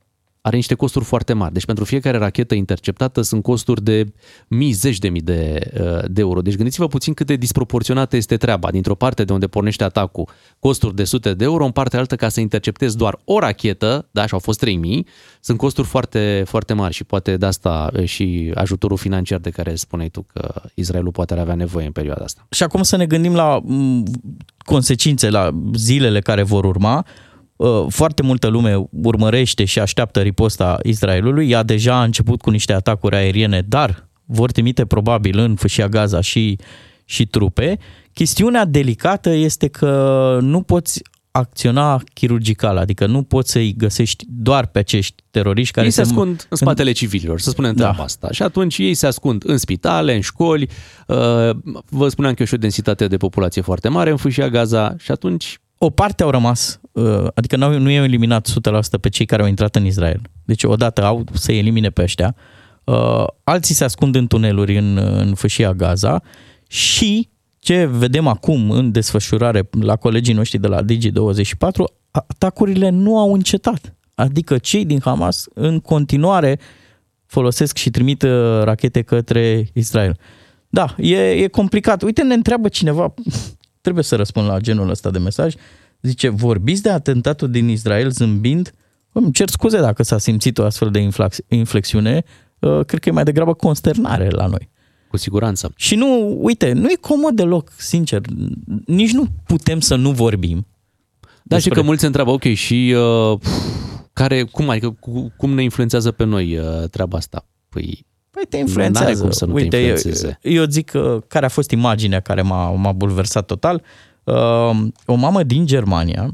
S1: are niște costuri foarte mari. Deci pentru fiecare rachetă interceptată sunt costuri de mii, zeci de mii de, uh, de euro. Deci gândiți-vă puțin cât de disproporționată este treaba. Dintr-o parte de unde pornește atacul, costuri de sute de euro, în partea altă ca să interceptezi doar o rachetă, da, și au fost 3000, sunt costuri foarte, foarte mari și poate de asta uh, și ajutorul financiar de care spuneai tu că Israelul poate avea nevoie în perioada asta.
S2: Și acum să ne gândim la m, consecințe, la zilele care vor urma. Uh, Foarte multă lume urmărește și așteaptă riposta Israelului. Ea deja a început cu niște atacuri aeriene, dar vor trimite probabil în fâșia Gaza și, și trupe. Chestiunea delicată este că nu poți acționa chirurgical, adică nu poți să-i găsești doar pe acești teroriști care
S1: ei se
S2: se
S1: ascund în spatele civililor, să spunem treaba
S2: Da.
S1: asta. Și atunci ei se ascund în spitale, în școli. Uh, Vă spuneam că e și o densitate de populație foarte mare în fâșia Gaza și atunci
S2: o parte au rămas, uh, adică n-au- nu i-au eliminat 100% pe cei care au intrat în Israel. Deci odată au să elimine pe ăștia. Uh, Alții se ascund în tuneluri în, în fâșia Gaza și ce vedem acum în desfășurare la colegii noștri de la Digi24, atacurile nu au încetat. Adică cei din Hamas în continuare folosesc și trimit uh, rachete către Israel. Da, e, e complicat. Uite, ne întreabă cineva, trebuie să răspund la genul ăsta de mesaj, zice, vorbiți de atentatul din Israel zâmbind? Îmi cer scuze dacă s-a simțit o astfel de inflexiune, uh, cred că e mai degrabă consternare la noi.
S1: Cu siguranță.
S2: Și nu, uite, nu e comod deloc, sincer. Nici nu putem să nu vorbim.
S1: Da, despre... și că mulți se întreabă, ok, și uh, care, cum, adică, cum ne influențează pe noi uh, treaba asta? Păi,
S2: Păi te influențează.
S1: Cum să nu Uite, te influențeze.
S2: eu, eu zic că care a fost imaginea care m-a, m-a bulversat total. Uh, o mamă din Germania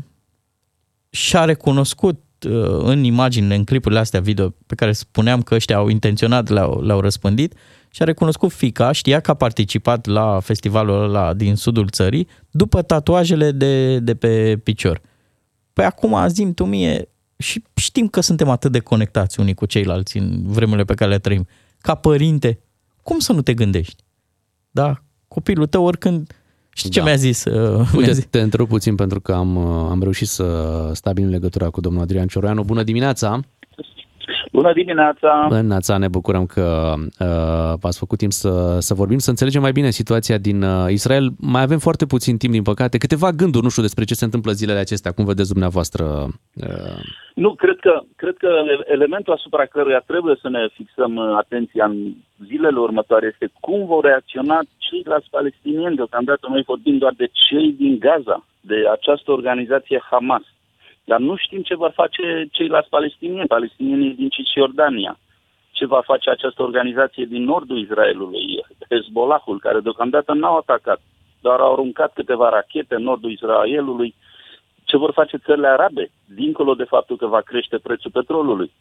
S2: și-a recunoscut uh, în imaginile, în clipurile astea video pe care spuneam că ăștia au intenționat, le-au, le-au răspândit, și-a recunoscut fica, știa că a participat la festivalul ăla din sudul țării, după tatuajele de, de pe picior. Păi acum zim tu mie, și știm că suntem atât de conectați unii cu ceilalți în vremurile pe care le trăim. Ca părinte, cum să nu te gândești? Da? Copilul tău oricând... Știi da. ce mi-a zis? Uh,
S1: Uite,
S2: mi-a zis?
S1: te întreb puțin pentru că am, uh, am reușit să stabilim legătura cu domnul Adrian Cioroianu. Bună dimineața!
S11: Bună dimineața!
S1: Bună dimineața, ne bucurăm că uh, v-ați făcut timp să, să vorbim, să înțelegem mai bine situația din uh, Israel. Mai avem foarte puțin timp, din păcate. Câteva gânduri, nu știu, despre ce se întâmplă zilele acestea. Cum vedeți dumneavoastră? Uh...
S11: Nu, cred că, cred că elementul asupra căruia trebuie să ne fixăm uh, atenția în zilele următoare este cum vor reacționa ceilalți palestinieni. Deocamdată noi vorbim doar de cei din Gaza, de această organizație Hamas. Dar nu știm ce vor face ceilalți palestinieni, palestinienii din Cisjordania. Ce va face această organizație din nordul Israelului, Hezbollahul, care deocamdată n-au atacat, doar au aruncat câteva rachete în nordul Israelului. Ce vor face țările arabe, dincolo de faptul că va crește prețul petrolului?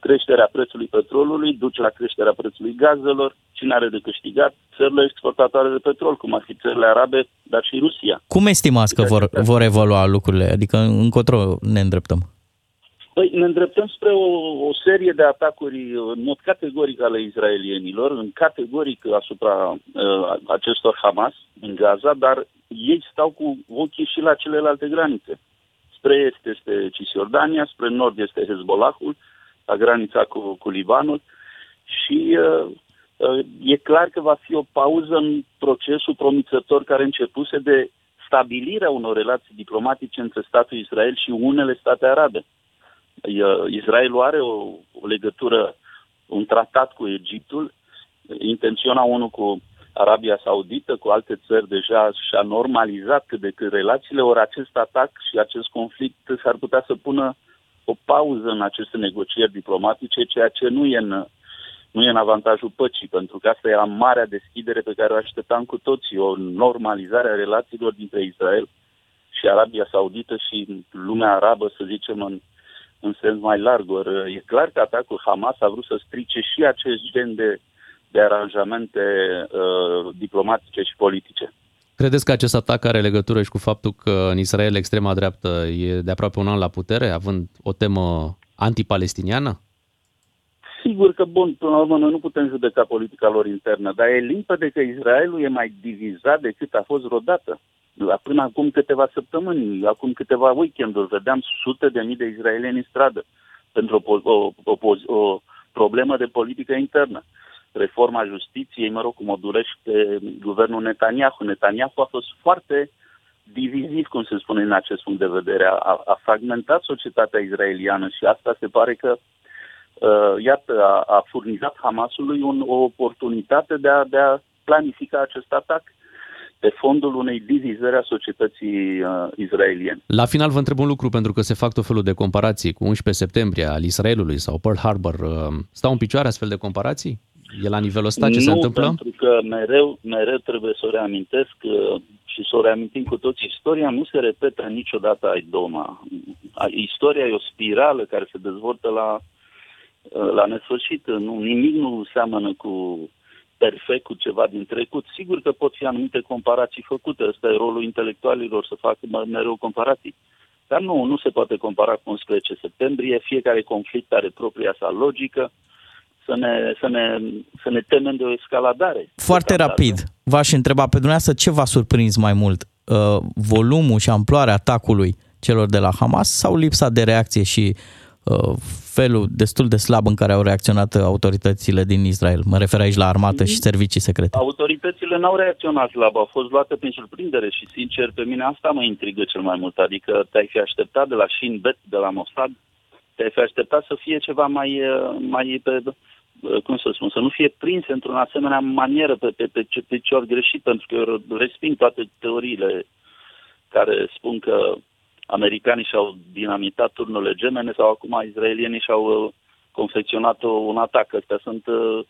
S11: Creșterea prețului petrolului duce la creșterea prețului gazelor. Cine are de câștigat? Țările exportatoare de petrol, cum ar fi țările arabe, dar și Rusia.
S2: Cum estimați că vor, vor evolua lucrurile? Adică încotro ne îndreptăm?
S11: Păi ne îndreptăm spre o, o serie de atacuri în mod categoric ale izraelienilor, în categoric asupra uh, acestor Hamas în Gaza, dar ei stau cu ochii și la celelalte granițe. Spre est este Cisjordania, spre nord este Hezbollahul, la granița cu, cu Libanul și uh, uh, e clar că va fi o pauză în procesul promițător care începuse de stabilirea unor relații diplomatice între statul Israel și unele state arabe. Uh, Israelul are o, o legătură, un tratat cu Egiptul, intenționa unul cu Arabia Saudită, cu alte țări deja și-a normalizat cât de cât relațiile, ori acest atac și acest conflict s-ar putea să pună uh, o pauză în aceste negocieri diplomatice, ceea ce nu e în, nu e în avantajul păcii, pentru că asta era marea deschidere pe care o așteptam cu toții, o normalizare a relațiilor dintre Israel și Arabia Saudită și lumea arabă, să zicem, în, în sens mai larg. Or, e clar că atacul Hamas a vrut să strice și acest gen de, de aranjamente uh, diplomatice și politice.
S1: Credeți că acest atac are legătură și cu faptul că în Israel extrema dreaptă e de aproape un an la putere, având o temă antipalestiniană?
S11: Sigur că, bun, până la urmă, noi nu putem judeca politica lor internă, dar e limpede că Israelul e mai divizat decât a fost vreodată. La până acum câteva săptămâni, acum câteva weekenduri, vedeam sute de mii de israelieni în stradă pentru o, o, o, o problemă de politică internă reforma justiției, mă rog, cum o durește guvernul Netanyahu. Netanyahu a fost foarte diviziv, cum se spune în acest punct de vedere. A, a fragmentat societatea izraeliană și asta se pare că, uh, iată, a, a furnizat Hamasului un, o oportunitate de a, de a planifica acest atac pe fondul unei divizări a societății uh, izraeliene.
S1: La final vă întreb un lucru, pentru că se fac tot felul de comparații cu 11 septembrie al Israelului sau Pearl Harbor. Uh, stau în picioare astfel de comparații? E la nivelul ăsta ce
S11: nu,
S1: se întâmplă?
S11: pentru că mereu, mereu trebuie să o reamintesc uh, și să o reamintim cu toți. Istoria nu se repetă niciodată ai doma. Istoria e o spirală care se dezvoltă la, uh, la nesfârșit. Nu, nimic nu seamănă cu perfect cu ceva din trecut. Sigur că pot fi anumite comparații făcute. Ăsta e rolul intelectualilor să facă mereu comparații. Dar nu, nu se poate compara cu 11 septembrie. Fiecare conflict are propria sa logică să ne, să ne, să ne temem de o escaladare.
S2: Foarte rapid, v-aș întreba pe dumneavoastră ce v-a surprins mai mult? Uh, volumul și amploarea atacului celor de la Hamas sau lipsa de reacție și uh, felul destul de slab în care au reacționat autoritățile din Israel? Mă refer aici la armată și servicii secrete.
S11: Autoritățile n-au reacționat slab, au fost luate prin surprindere și, sincer, pe mine asta mă intrigă cel mai mult. Adică te-ai fi așteptat de la Shin Bet, de la Mossad, te-ai fi așteptat să fie ceva mai, uh, mai pe, uh, cum să spun, să nu fie prins într-o asemenea manieră pe, pe, pe, ce, pe ce ori greșit, pentru că eu resping toate teoriile care spun că americanii și-au dinamitat turnurile gemene sau acum izraelienii și-au uh, confecționat un atac. Astea sunt uh,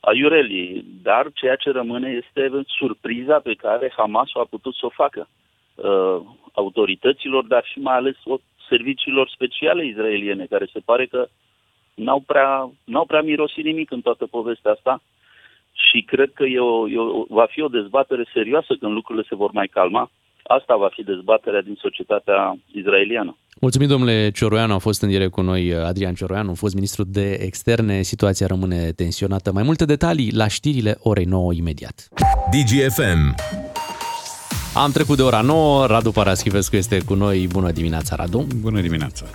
S11: aiurelii. Dar ceea ce rămâne este surpriza pe care Hamas a putut să o facă uh, autorităților, dar și mai ales serviciilor speciale izraeliene, care se pare că n-au prea, n-au prea mirosit nimic în toată povestea asta și cred că e o, e o, va fi o dezbatere serioasă când lucrurile se vor mai calma. Asta va fi dezbaterea din societatea izraeliană.
S1: Mulțumim, domnule Cioroianu, a fost în direct cu noi Adrian Cioroianu, a fost ministru de externe. Situația rămâne tensionată. Mai multe detalii la știrile orei 9 imediat.
S3: DGFM.
S1: Am trecut de ora 9, Radu Paraschivescu este cu noi. Bună dimineața, Radu!
S12: Bună dimineața!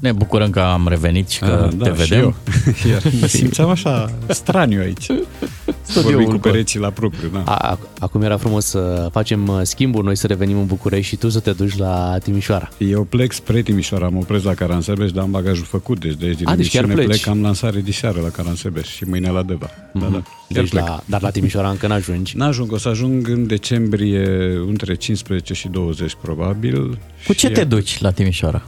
S2: Ne bucurăm că am revenit și că A, da, te vedem.
S12: Și eu. Iar mă simțeam așa straniu aici. Vorbim cu pereții la propriu, da.
S1: A, acum era frumos să facem uh, schimbul, noi să revenim în București și tu să te duci la Timișoara.
S12: Eu plec spre Timișoara, mă opresc la Caransebeș, dar am bagajul făcut, deci de aici din
S1: A, deci chiar pleci.
S12: plec, am lansare de seară la Caransebeș și mâine la Deva. Mm-hmm. Da, da.
S1: Chiar deci la, dar la Timișoara încă n-ajungi.
S12: N-ajung, o să ajung în decembrie între 15 și 20 probabil.
S2: Cu ce te duci la Timișoara?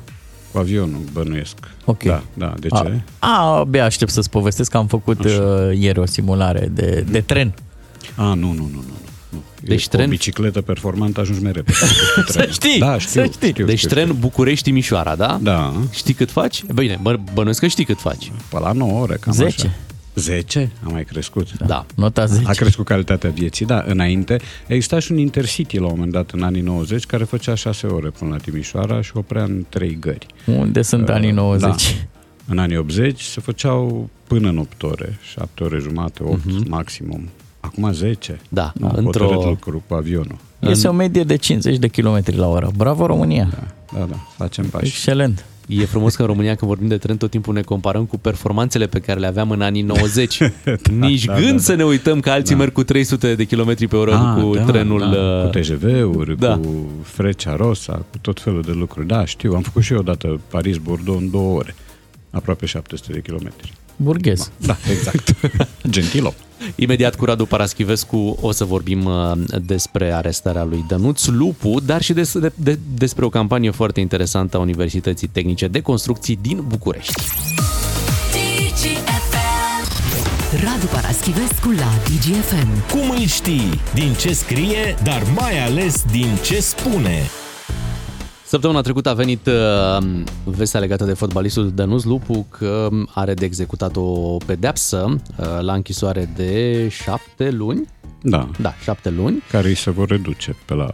S12: Cu avionul, bănuiesc.
S2: Ok.
S12: Da, da, de ce?
S2: A, a abia aștept să-ți povestesc că am făcut uh, ieri o simulare de, de tren.
S12: A, nu, nu, nu, nu. nu.
S1: Deci
S12: e,
S1: tren...
S12: O bicicletă performantă ajungi mai repede.
S2: să știi,
S12: da, știu,
S2: să știi.
S12: Știu,
S1: deci
S12: știu,
S1: tren
S12: știu.
S1: București-Timișoara, da?
S12: Da.
S1: Știi cât faci? Bine, bă, bănuiesc că știi cât faci.
S12: Pe la 9 ore, cam
S2: 10.
S12: așa. 10? A mai crescut.
S1: Da. da.
S2: Nota 10.
S12: A crescut calitatea vieții, da. Înainte exista și un intercity la un moment dat în anii 90 care făcea 6 ore până la Timișoara și oprea în 3 gări.
S2: Unde sunt uh, anii 90?
S12: Da. În anii 80 se făceau până în 8 ore, 7 ore jumate, 8 uh-huh. maximum. Acum 10.
S1: Da,
S12: nu, într-o... lucru cu avionul.
S2: Este o medie de 50 de km la oră. Bravo România!
S12: Da, da, da. facem pași.
S2: Excelent!
S1: E frumos că în România, când vorbim de tren, tot timpul ne comparăm cu performanțele pe care le aveam în anii 90. da, Nici
S12: da,
S1: gând
S12: da, da.
S1: să ne uităm că alții
S12: Da.
S1: merg cu 300 de km pe oră
S12: Ah,
S1: cu
S12: da,
S1: trenul...
S12: da,
S1: uh,
S12: cu TGV-uri,
S1: da.
S12: cu Freccia Rosa, cu tot felul de lucruri. Da, știu, am făcut și eu odată Paris-Bordeaux în două ore, aproape 700 de kilometri.
S2: Burghez.
S12: Da, exact. Gentilo.
S1: Imediat cu Radu Paraschivescu o să vorbim uh, despre arestarea lui Dănuț Lupu, dar și des, de, de, despre o campanie foarte interesantă a Universității Tehnice de Construcții din București.
S4: Radu Paraschivescu la DGFM.
S3: Cum îl știi? Din ce scrie, dar mai ales din ce spune.
S1: Săptămâna trecută a venit uh, vestea legată de fotbalistul Dănuț Lupu că are de executat o pedeapsă uh, la închisoare de șapte luni.
S12: Da.
S1: Da, șapte luni.
S12: Care îi se vor reduce pe la 3-4.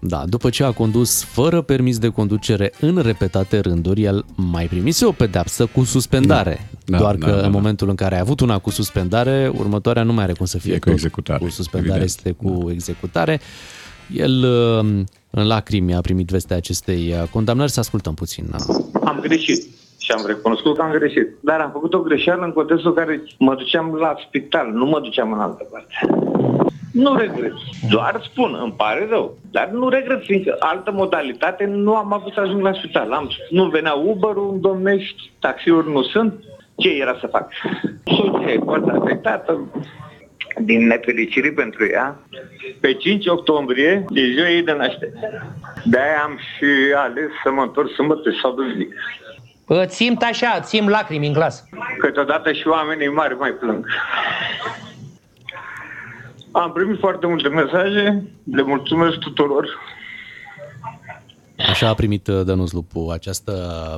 S1: Da, după ce a condus fără permis de conducere în repetate rânduri, el mai primise o pedeapsă cu suspendare.
S12: Da,
S1: Doar
S12: da,
S1: că
S12: da,
S1: în
S12: da.
S1: momentul în care a avut una cu suspendare, următoarea nu mai are cum să fie
S12: E cu
S1: tot
S12: executare,
S1: Cu suspendare
S12: evident.
S1: este cu executare. El uh, în lacrimi a primit vestea acestei uh, condamnări. Să ascultăm puțin. uh.
S13: Am greșit și am recunoscut că am greșit. Dar am făcut o greșeală în contextul în care mă duceam la spital, nu mă duceam în altă parte. Nu regret. Doar spun, îmi pare rău. Dar nu regret, fiindcă altă modalitate nu am avut să ajung la spital. Am, nu venea Uber-ul în domnești, taxiuri nu sunt. Ce era să fac? Soția e foarte afectată, din nefericire pentru ea, pe 5 octombrie e ziua ei de naștere. De-aia am și ales să mă întorc sâmbătă sau duminică.
S14: Îți simt așa, îți simt lacrimi în glas.
S13: Câteodată și oamenii mari mai plâng. Am primit foarte multe mesaje, le mulțumesc tuturor.
S1: Așa a primit uh, Dănuț Lupu această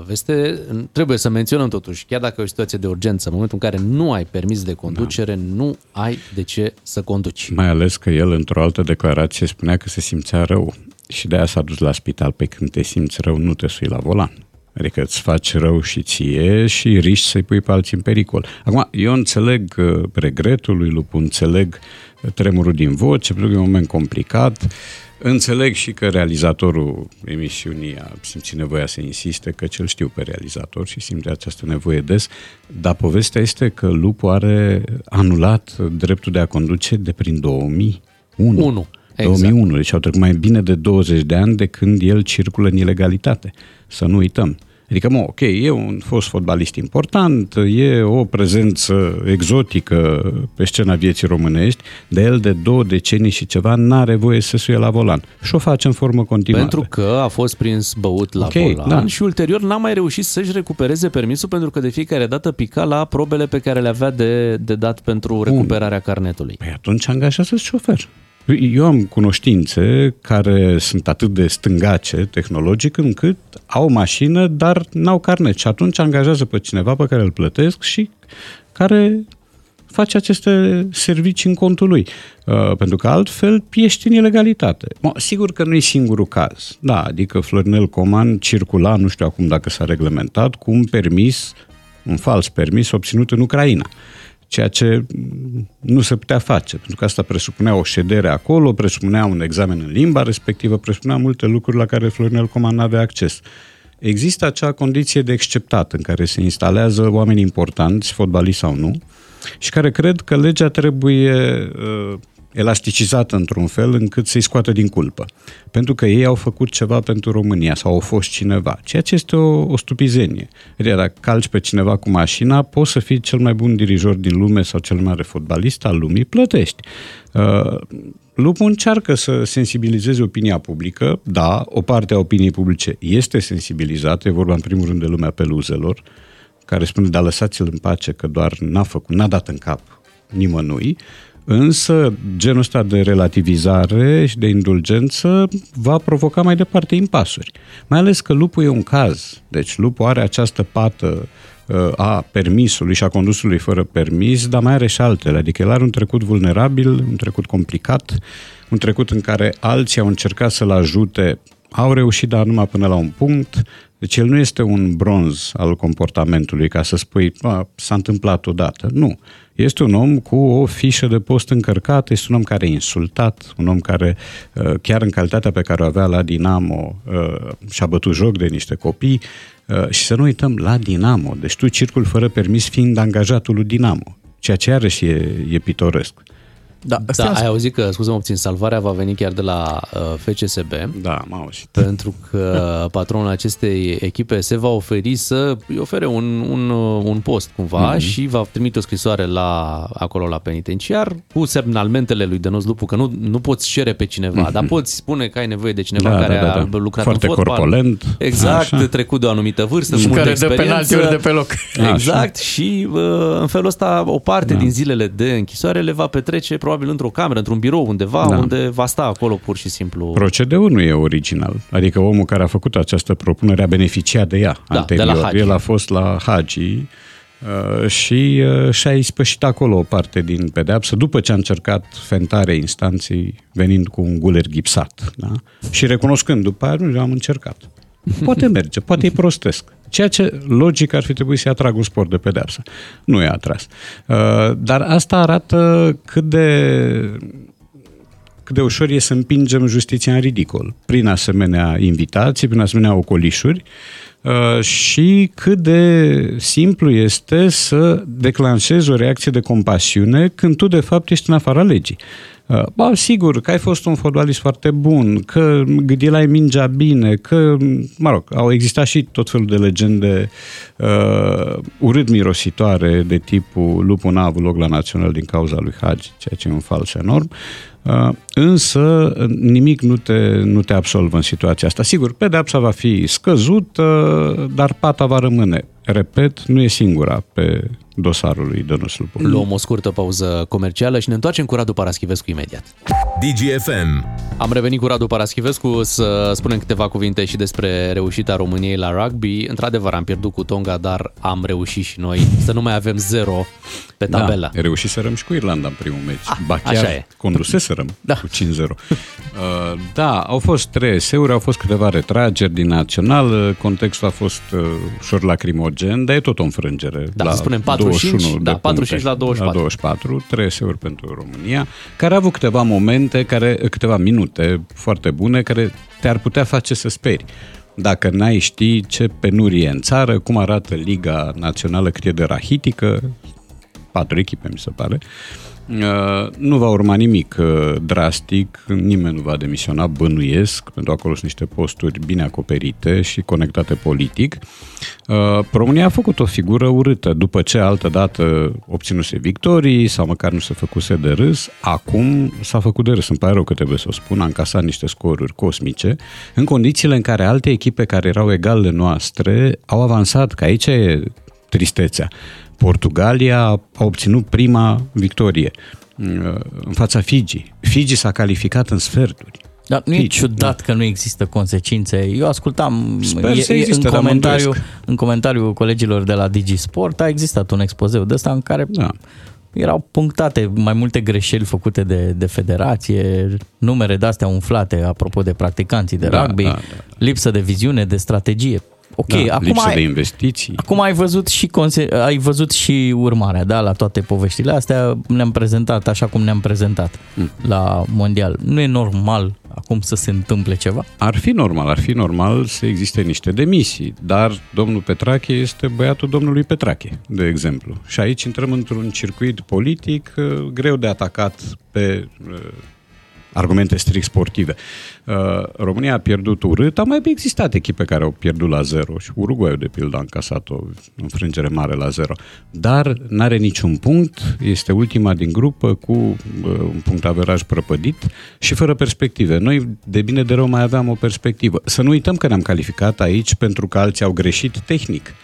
S1: veste. Trebuie să menționăm totuși, chiar dacă e o situație de urgență, în momentul în care nu ai permis de conducere, da. nu ai de ce să conduci.
S12: Mai ales că el, într-o altă declarație, spunea că se simțea rău și de aia s-a dus la spital. Pe când te simți rău, nu te sui la volan. Adică îți faci rău și ție și riști să-i pui pe alții în pericol. Acum, eu înțeleg uh, regretul lui Lupu, înțeleg tremurul din voce, pentru că e un moment complicat, Înțeleg și că realizatorul emisiunii a simțit nevoia să insiste, că cel știu pe realizator și simte această nevoie des, dar povestea este că Lupu are anulat dreptul de a conduce de prin 2001.
S1: 1.
S12: Exact. 2001, deci au trecut mai bine de 20 de ani de când el circulă în ilegalitate. Să nu uităm. Adică, mă, ok, e un fost fotbalist important, e o prezență exotică pe scena vieții românești, de el de două decenii și ceva n-are voie să suie la volan. Și o face în formă continuată.
S1: Pentru că a fost prins băut la
S12: Ok,
S1: volan
S12: da.
S1: și ulterior n-a mai reușit să-și recupereze permisul pentru că de fiecare dată pica la probele pe care le avea de, de dat pentru recuperarea carnetului.
S12: Păi atunci angajează șofer. Eu am cunoștințe care sunt atât de stângace tehnologic încât au o mașină, dar n-au carnet. Și atunci angajează pe cineva pe care îl plătesc și care face aceste servicii în contul lui. Uh, pentru că altfel ești în ilegalitate. Mă, sigur că nu e singurul caz. Da, adică Florinel Coman circula, nu știu acum dacă s-a reglementat, cu un permis, un fals permis obținut în Ucraina ceea ce nu se putea face, pentru că asta presupunea o ședere acolo, presupunea un examen în limba respectivă, presupunea multe lucruri la care Florinel Coman nu avea acces. Există acea condiție de exceptat în care se instalează oameni importanți, fotbaliști sau nu, și care cred că legea trebuie uh, elasticizată într-un fel încât să-i scoată din culpă. Pentru că ei au făcut ceva pentru România sau au fost cineva, ceea ce este o, o stupizenie. Adică dacă calci pe cineva cu mașina, poți să fii cel mai bun dirijor din lume sau cel mai mare fotbalist al lumii, plătești. Uh, Lupu încearcă să sensibilizeze opinia publică, da, o parte a opiniei publice este sensibilizată, e vorba în primul rând de lumea peluzelor, care spune, da, lăsați-l în pace, că doar n-a făcut, n-a dat în cap nimănui, Însă, genul ăsta de relativizare și de indulgență va provoca mai departe impasuri. Mai ales că lupul e un caz. Deci lupul are această pată uh, a permisului și a condusului fără permis, dar mai are și altele. Adică el are un trecut vulnerabil, un trecut complicat, un trecut în care alții au încercat să-l ajute, au reușit, dar numai până la un punct. Deci el nu este un bronz al comportamentului ca să spui, "A, s-a întâmplat odată. Nu. Este un om cu o fișă de post încărcată, este un om care a insultat, un om care, uh, chiar în calitatea pe care o avea la Dinamo, uh, și-a bătut joc de niște copii uh, și să nu uităm, la Dinamo. Deci tu circul fără permis fiind angajatul lui Dinamo, ceea ce iarăși e, e pitoresc.
S2: Da,
S1: Da, ai auzit că, scuze-mă puțin, salvarea va veni chiar de la uh, FCSB.
S12: Da, m-am auzit.
S1: Pentru că patronul acestei echipe se va oferi să îi ofere un, un, uh, un post cumva
S12: Mhm.
S1: mm-hmm. și va trimite o scrisoare la, acolo la penitenciar cu semnalmentele lui Denos Lupu, că nu, nu poți cere pe cineva,
S12: Mhm.
S1: dar poți spune că ai nevoie de cineva
S12: Da,
S1: care
S12: da, da,
S1: a
S12: da.
S1: lucrat
S12: Foarte
S1: în fotbal.
S12: corpulent.
S1: Exact,
S12: Așa.
S1: trecut de o anumită vârstă,
S2: Și
S1: cu multă
S2: care dă
S1: experiență.
S2: penaltiuri de pe loc.
S1: Exact, și uh, în felul ăsta o parte
S12: Da.
S1: din zilele de închisoare le va petrece probabil într-o cameră, într-un birou undeva,
S12: Da.
S1: unde va sta acolo pur și simplu.
S12: Procedeul nu e original. Adică omul care a făcut această propunere a beneficiat de ea
S1: Da,
S12: anterior.
S1: de la Hagi.
S12: El a fost la Hagi uh, și uh, și-a ispășit acolo o parte din pedeapsă după ce a încercat fentarea instanței venind cu un guler gipsat. Da? Și recunoscând după aia, nu, am încercat. Poate merge, poate e prostesc. Ceea ce logic ar fi trebuit să-i atrag un spor de pedeapsă. Nu i-a atras. Uh, Dar asta arată cât de cât de ușor e să împingem justiția în ridicol prin asemenea invitații, prin asemenea ocolișuri uh, și cât de simplu este să declanșezi o reacție de compasiune când tu de fapt ești în afara legii. Uh, Ba, sigur că ai fost un fotbalist foarte bun, că gâdilai mingea bine, că, mă rog, au existat și tot felul de legende uh, urât mirositoare de tipul lupul n-a avut loc la național din cauza lui Hagi, ceea ce e un fals enorm. Uh, însă nimic nu te, nu te absolvă în situația asta. Sigur, pedepsa va fi scăzută, dar pata va rămâne. Repet, nu e singura pe, dosarul lui Dănuț Lupu.
S1: Luăm o scurtă pauză comercială și ne întoarcem cu Radu Paraschivescu imediat.
S3: DGFM.
S1: Am revenit cu Radu Paraschivescu să spunem câteva cuvinte și despre reușita României la rugby. Într-adevăr, am pierdut cu Tonga, dar am reușit și noi să nu mai avem zero pe tabelă.
S12: Da, reușisem și cu Irlanda în primul meci.
S1: Ah,
S12: ba chiar
S1: așa e.
S12: conduseserăm
S1: Da.
S12: cu 5-0. Uh, da, au fost trei eseuri, au fost câteva retrageri din național, contextul a fost uh, ușor lacrimogen, dar e tot o înfrângere.
S1: Da,
S12: la
S1: să spunem 45,
S12: 21
S1: da,
S12: de
S1: 45 la
S12: puncte.
S1: 24.
S12: La 24, trei eseuri pentru România, care a avut câteva momente, care, câteva minute foarte bune, care te-ar putea face să speri. Dacă n-ai ști ce penurie e în țară, cum arată Liga Națională, cât e de rahitică, patru echipe, mi se pare. Uh, Nu va urma nimic uh, drastic, nimeni nu va demisiona, bănuiesc, pentru că acolo sunt niște posturi bine acoperite și conectate politic. Uh, România a făcut o figură urâtă după ce altă dată obținuse victorii sau măcar nu se făcuse de râs. Acum s-a făcut de râs, îmi pare rău că trebuie să o spun, a încasat niște scoruri cosmice în condițiile în care alte echipe care erau egalele noastre au avansat, că aici e tristețea. Portugalia a obținut prima victorie uh, în fața Fiji. Fiji s-a calificat în sferturi.
S2: Dar nu e
S12: Fiji,
S2: ciudat că nu există consecințe. Eu ascultam
S12: Sper
S2: e-
S12: să
S2: e-
S12: existe,
S2: în,
S12: dar mă
S2: comentariu,
S12: îndoiesc.
S2: în comentariu colegilor de la DigiSport a existat un expozeu de ăsta în care
S12: da.
S2: erau punctate mai multe greșeli făcute de, de federație, numere de-astea umflate apropo de practicanții de
S12: Da,
S2: rugby,
S12: da, da.
S2: lipsă de viziune, de strategie. Ok,
S12: da,
S2: acum
S12: lipsă
S2: ai,
S12: de investiții.
S2: Acum ai văzut și conse- ai văzut și urmarea, da, la toate poveștile astea ne-am prezentat așa cum ne-am prezentat
S12: Mm.
S2: la mondial. Nu e normal acum să se întâmple ceva?
S12: Ar fi normal, ar fi normal să existe niște demisii, dar domnul Petrache este băiatul domnului Petrache, de exemplu. Și aici intrăm într-un circuit politic uh, greu de atacat pe uh, argumente strict sportive. Uh, România a pierdut urât, au mai existat echipe care au pierdut la zero și Uruguay de pildă a încasat o înfrângere mare la zero, dar n-are niciun punct, este ultima din grupă cu uh, un punct averaj prăpădit și fără perspective. Noi de bine de rău mai aveam o perspectivă. Să nu uităm că ne-am calificat aici pentru că alții au greșit tehnic.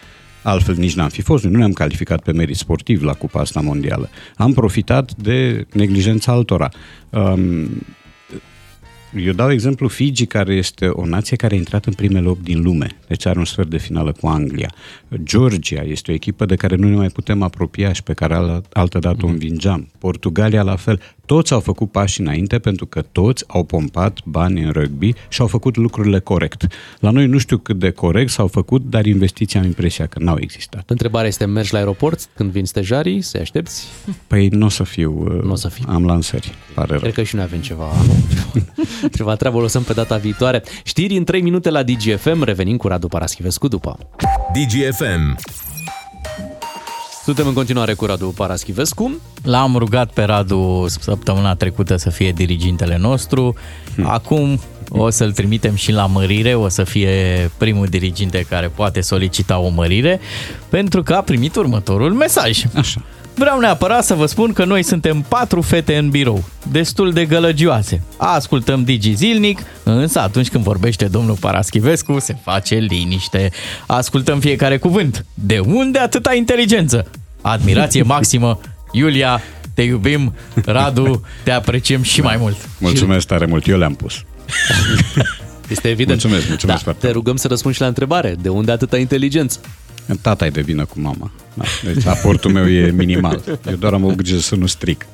S12: Altfel nici n-am fi fost, noi nu ne-am calificat pe merit sportiv la Cupa asta mondială. Am profitat de neglijența altora. Um, eu dau exemplu Fiji, care este o nație care a intrat în primele 8 din lume, deci are un sfert de finală cu Anglia. Georgia este o echipă de care nu ne mai putem apropia și pe care al- altă dată o învingeam. Portugalia la fel. Toți au făcut pași înainte pentru că toți au pompat bani în rugby și au făcut lucrurile corect. La noi nu știu cât de corect s-au făcut, dar investiții am impresia că n-au existat.
S1: Întrebarea este, mergi la aeroport când vin stejarii, să aștepți?
S12: Păi nu o să fiu,
S1: Nu o să fii.
S12: am lansări, pare rău.
S1: Cred că și noi avem ceva, ceva treabă, o lăsăm pe data viitoare. Știri în 3 minute la DGFM, revenim cu Radu Paraschivescu după.
S3: DGFM.
S1: Suntem în continuare cu Radu Paraschivescu.
S2: L-am rugat pe Radu săptămâna trecută să fie dirigintele nostru. Acum o să-l trimitem și la mărire, o să fie primul diriginte care poate solicita o mărire, pentru că a primit următorul mesaj.
S12: Așa.
S2: Vreau neapărat să vă spun că noi suntem patru fete în birou, destul de gălăgioase. Ascultăm Digi zilnic, însă atunci când vorbește domnul Paraschivescu se face liniște. Ascultăm fiecare cuvânt. De unde atâta inteligență? Admirație maximă. Iulia, te iubim. Radu, te apreciem și mai mult.
S12: Mulțumesc tare mult, eu le-am pus.
S1: Este evident.
S12: Mulțumesc, mulțumesc
S1: da,
S12: foarte
S1: Te rugăm să răspunzi și la întrebare. De unde atâta inteligență?
S12: Tata e de vină cu mama. Da. Deci aportul meu e minimal. Eu doar am o grijă să nu stric.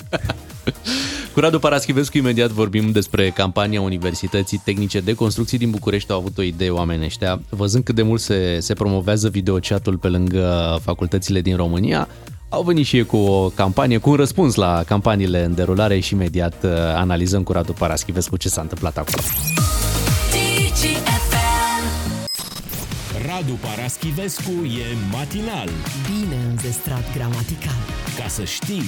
S1: Cu Radu Paraschivescu imediat vorbim despre campania Universității Tehnice de Construcții din București. Au avut o idee oamenii ăștia. Văzând cât de mult se, se promovează videochatul pe lângă facultățile din România, au venit și ei cu o campanie, cu un răspuns la campaniile în derulare și imediat uh, analizăm cu Radu Paraschivescu ce s-a întâmplat acolo.
S3: Radu Paraschivescu e matinal.
S4: Bine înzestrat gramatical.
S3: Ca să știi.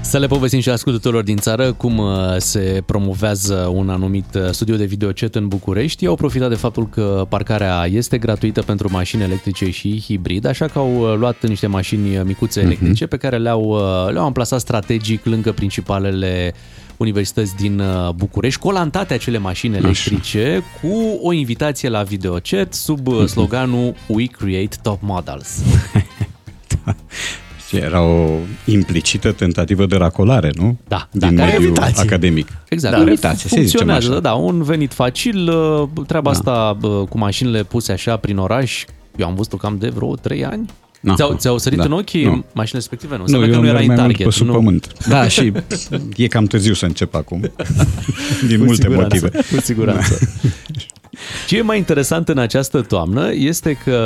S1: Să le povestim și ascultătorilor din țară cum uh, se promovează un anumit uh, studio de videochat în București. Ei au profitat de faptul că parcarea este gratuită pentru mașini electrice și hibrid, așa că au uh, luat niște mașini micuțe electrice pe care le-au, le-au amplasat strategic lângă principalele universități din uh, București, colantate acele mașini electrice cu o invitație la videochat sub uh, sloganul We Create Top Models.
S12: Era o implicită tentativă de racolare, nu?
S1: Da,
S12: Din
S1: da, care-
S12: mediul
S1: Invitație.
S12: academic.
S1: Exact,
S12: da,
S1: care
S12: invitație, să zicem
S1: funcționează,
S12: așa.
S1: da, un venit facil, uh, treaba asta uh, cu mașinile puse așa prin oraș, eu am văzut-o cam de vreo 3 ani.
S12: Aha,
S1: Ți-au, ți-au sărit
S12: da,
S1: în ochi
S12: nu.
S1: mașinile respective? Nu,
S12: Nu,
S1: Înseamnă
S12: eu
S1: că nu era
S12: merg
S1: în
S12: mai mult
S1: target.
S12: pe sub
S1: nu...
S12: pământ. Da, și e cam târziu să încep acum. Din
S1: Cu
S12: multe
S1: siguranță,
S12: motive.
S1: Cu siguranță. Ce e mai interesant în această toamnă este că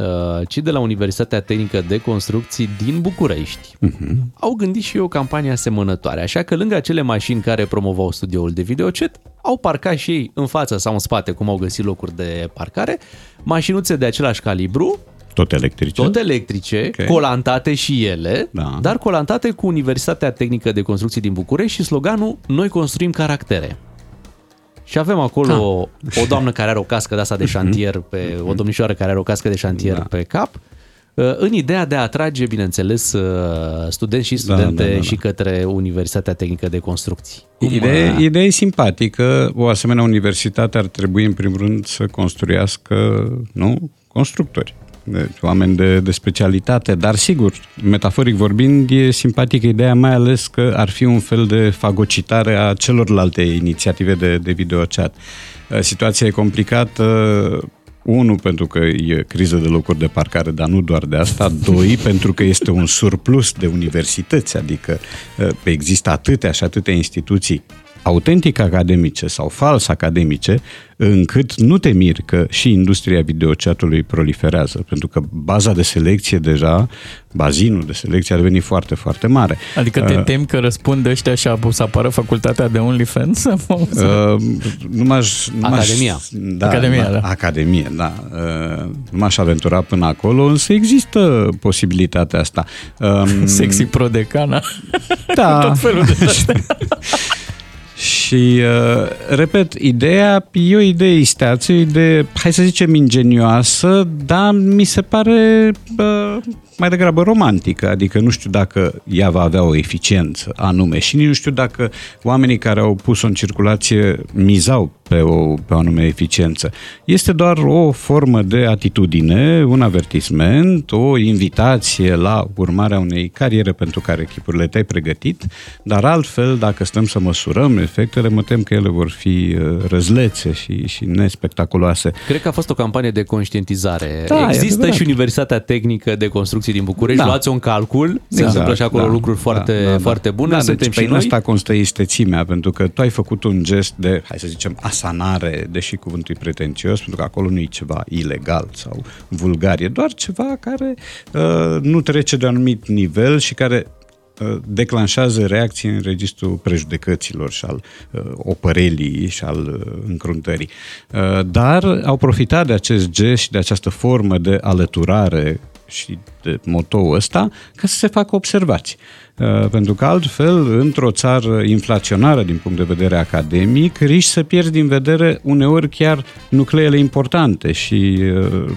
S1: uh, cei de la Universitatea Tehnică de Construcții din București
S12: Mhm.
S1: au gândit și ei o campanie asemănătoare, așa că lângă acele mașini care promovau studioul de videochat, au parcat și ei în față sau în spate, cum au găsit locuri de parcare, mașinuțe de același calibru,
S12: Tot electrice.
S1: tot electrice,
S12: Ok.
S1: colantate și ele,
S12: Da.
S1: dar colantate cu Universitatea Tehnică de Construcții din București și sloganul Noi construim caractere. Și avem acolo o doamnă care are o cască de asta de șantier, pe, o domnișoară care are o cască de șantier da. pe cap, uh, în ideea de a atrage, bineînțeles, uh, studenți și studente
S12: da, da, da.
S1: și către Universitatea Tehnică de Construcții. Cum,
S12: Ideea,
S1: uh,
S12: ideea e simpatică. O asemenea universitate ar trebui, în primul rând, să construiască nu, constructori. Deci, oameni de, de specialitate, dar sigur, metaforic vorbind, e simpatică ideea, mai ales că ar fi un fel de fagocitare a celorlalte inițiative de, de videochat. Uh, Situația e complicată, unu, pentru că e criză de locuri de parcare, dar nu doar de asta. Doi, pentru că este un surplus de universități, adică uh, există atâtea și atâtea instituții autentic academice sau fals academice, încât nu te miri că și industria videochatului proliferează, pentru că baza de selecție deja, bazinul de selecție a devenit foarte, foarte mare.
S2: Adică te
S12: Uh,
S2: temi că răspund ăștia și o să apară facultatea de OnlyFans?
S12: Uh, nu m-aș, nu m-aș-
S2: Academia.
S12: Da,
S2: Academia,
S12: da,
S2: da.
S12: Academie, da. Uh, nu m-aș aventura până acolo, însă există posibilitatea asta. Um,
S2: Sexy prodecana.
S12: Da.
S2: Tot felul de astea.
S12: Și, uh, repet, ideea e o idee isteață, o idee, hai să zicem, ingenioasă, dar mi se pare uh, mai degrabă romantică, adică nu știu dacă ea va avea o eficiență anume și nici nu știu dacă oamenii care au pus-o în circulație mizau pe o, pe o anume eficiență. Este doar o formă de atitudine, un avertisment, o invitație la urmarea unei cariere pentru care echipurile te-ai pregătit, dar altfel, dacă stăm să măsurăm efectele, mă tem că ele vor fi uh, răzlețe și, și nespectaculoase.
S1: Cred că a fost o campanie de conștientizare.
S12: Da, e
S1: Există
S12: adevărat.
S1: și Universitatea Tehnică de Construcții din București,
S12: Da.
S1: luați-o în calcul, se întâmplă și acolo lucruri foarte, foarte bune,
S12: da,
S1: suntem
S12: deci
S1: și
S12: pe în
S1: noi.
S12: asta constă istețimea, pentru că tu ai făcut un gest de, hai să zicem, asanare, deși cuvântul e pretențios, pentru că acolo nu e ceva ilegal sau vulgar, e doar ceva care uh, nu trece de un anumit nivel și care uh, declanșează reacții în registrul prejudecăților și al uh, opărelii și al uh, încruntării. Uh, dar au profitat de acest gest și de această formă de alăturare și de motoul ăsta ca să se facă observații. Uh, Pentru că altfel, într-o țară inflaționară din punct de vedere academic, riști să pierzi din vedere uneori chiar nucleele importante și uh,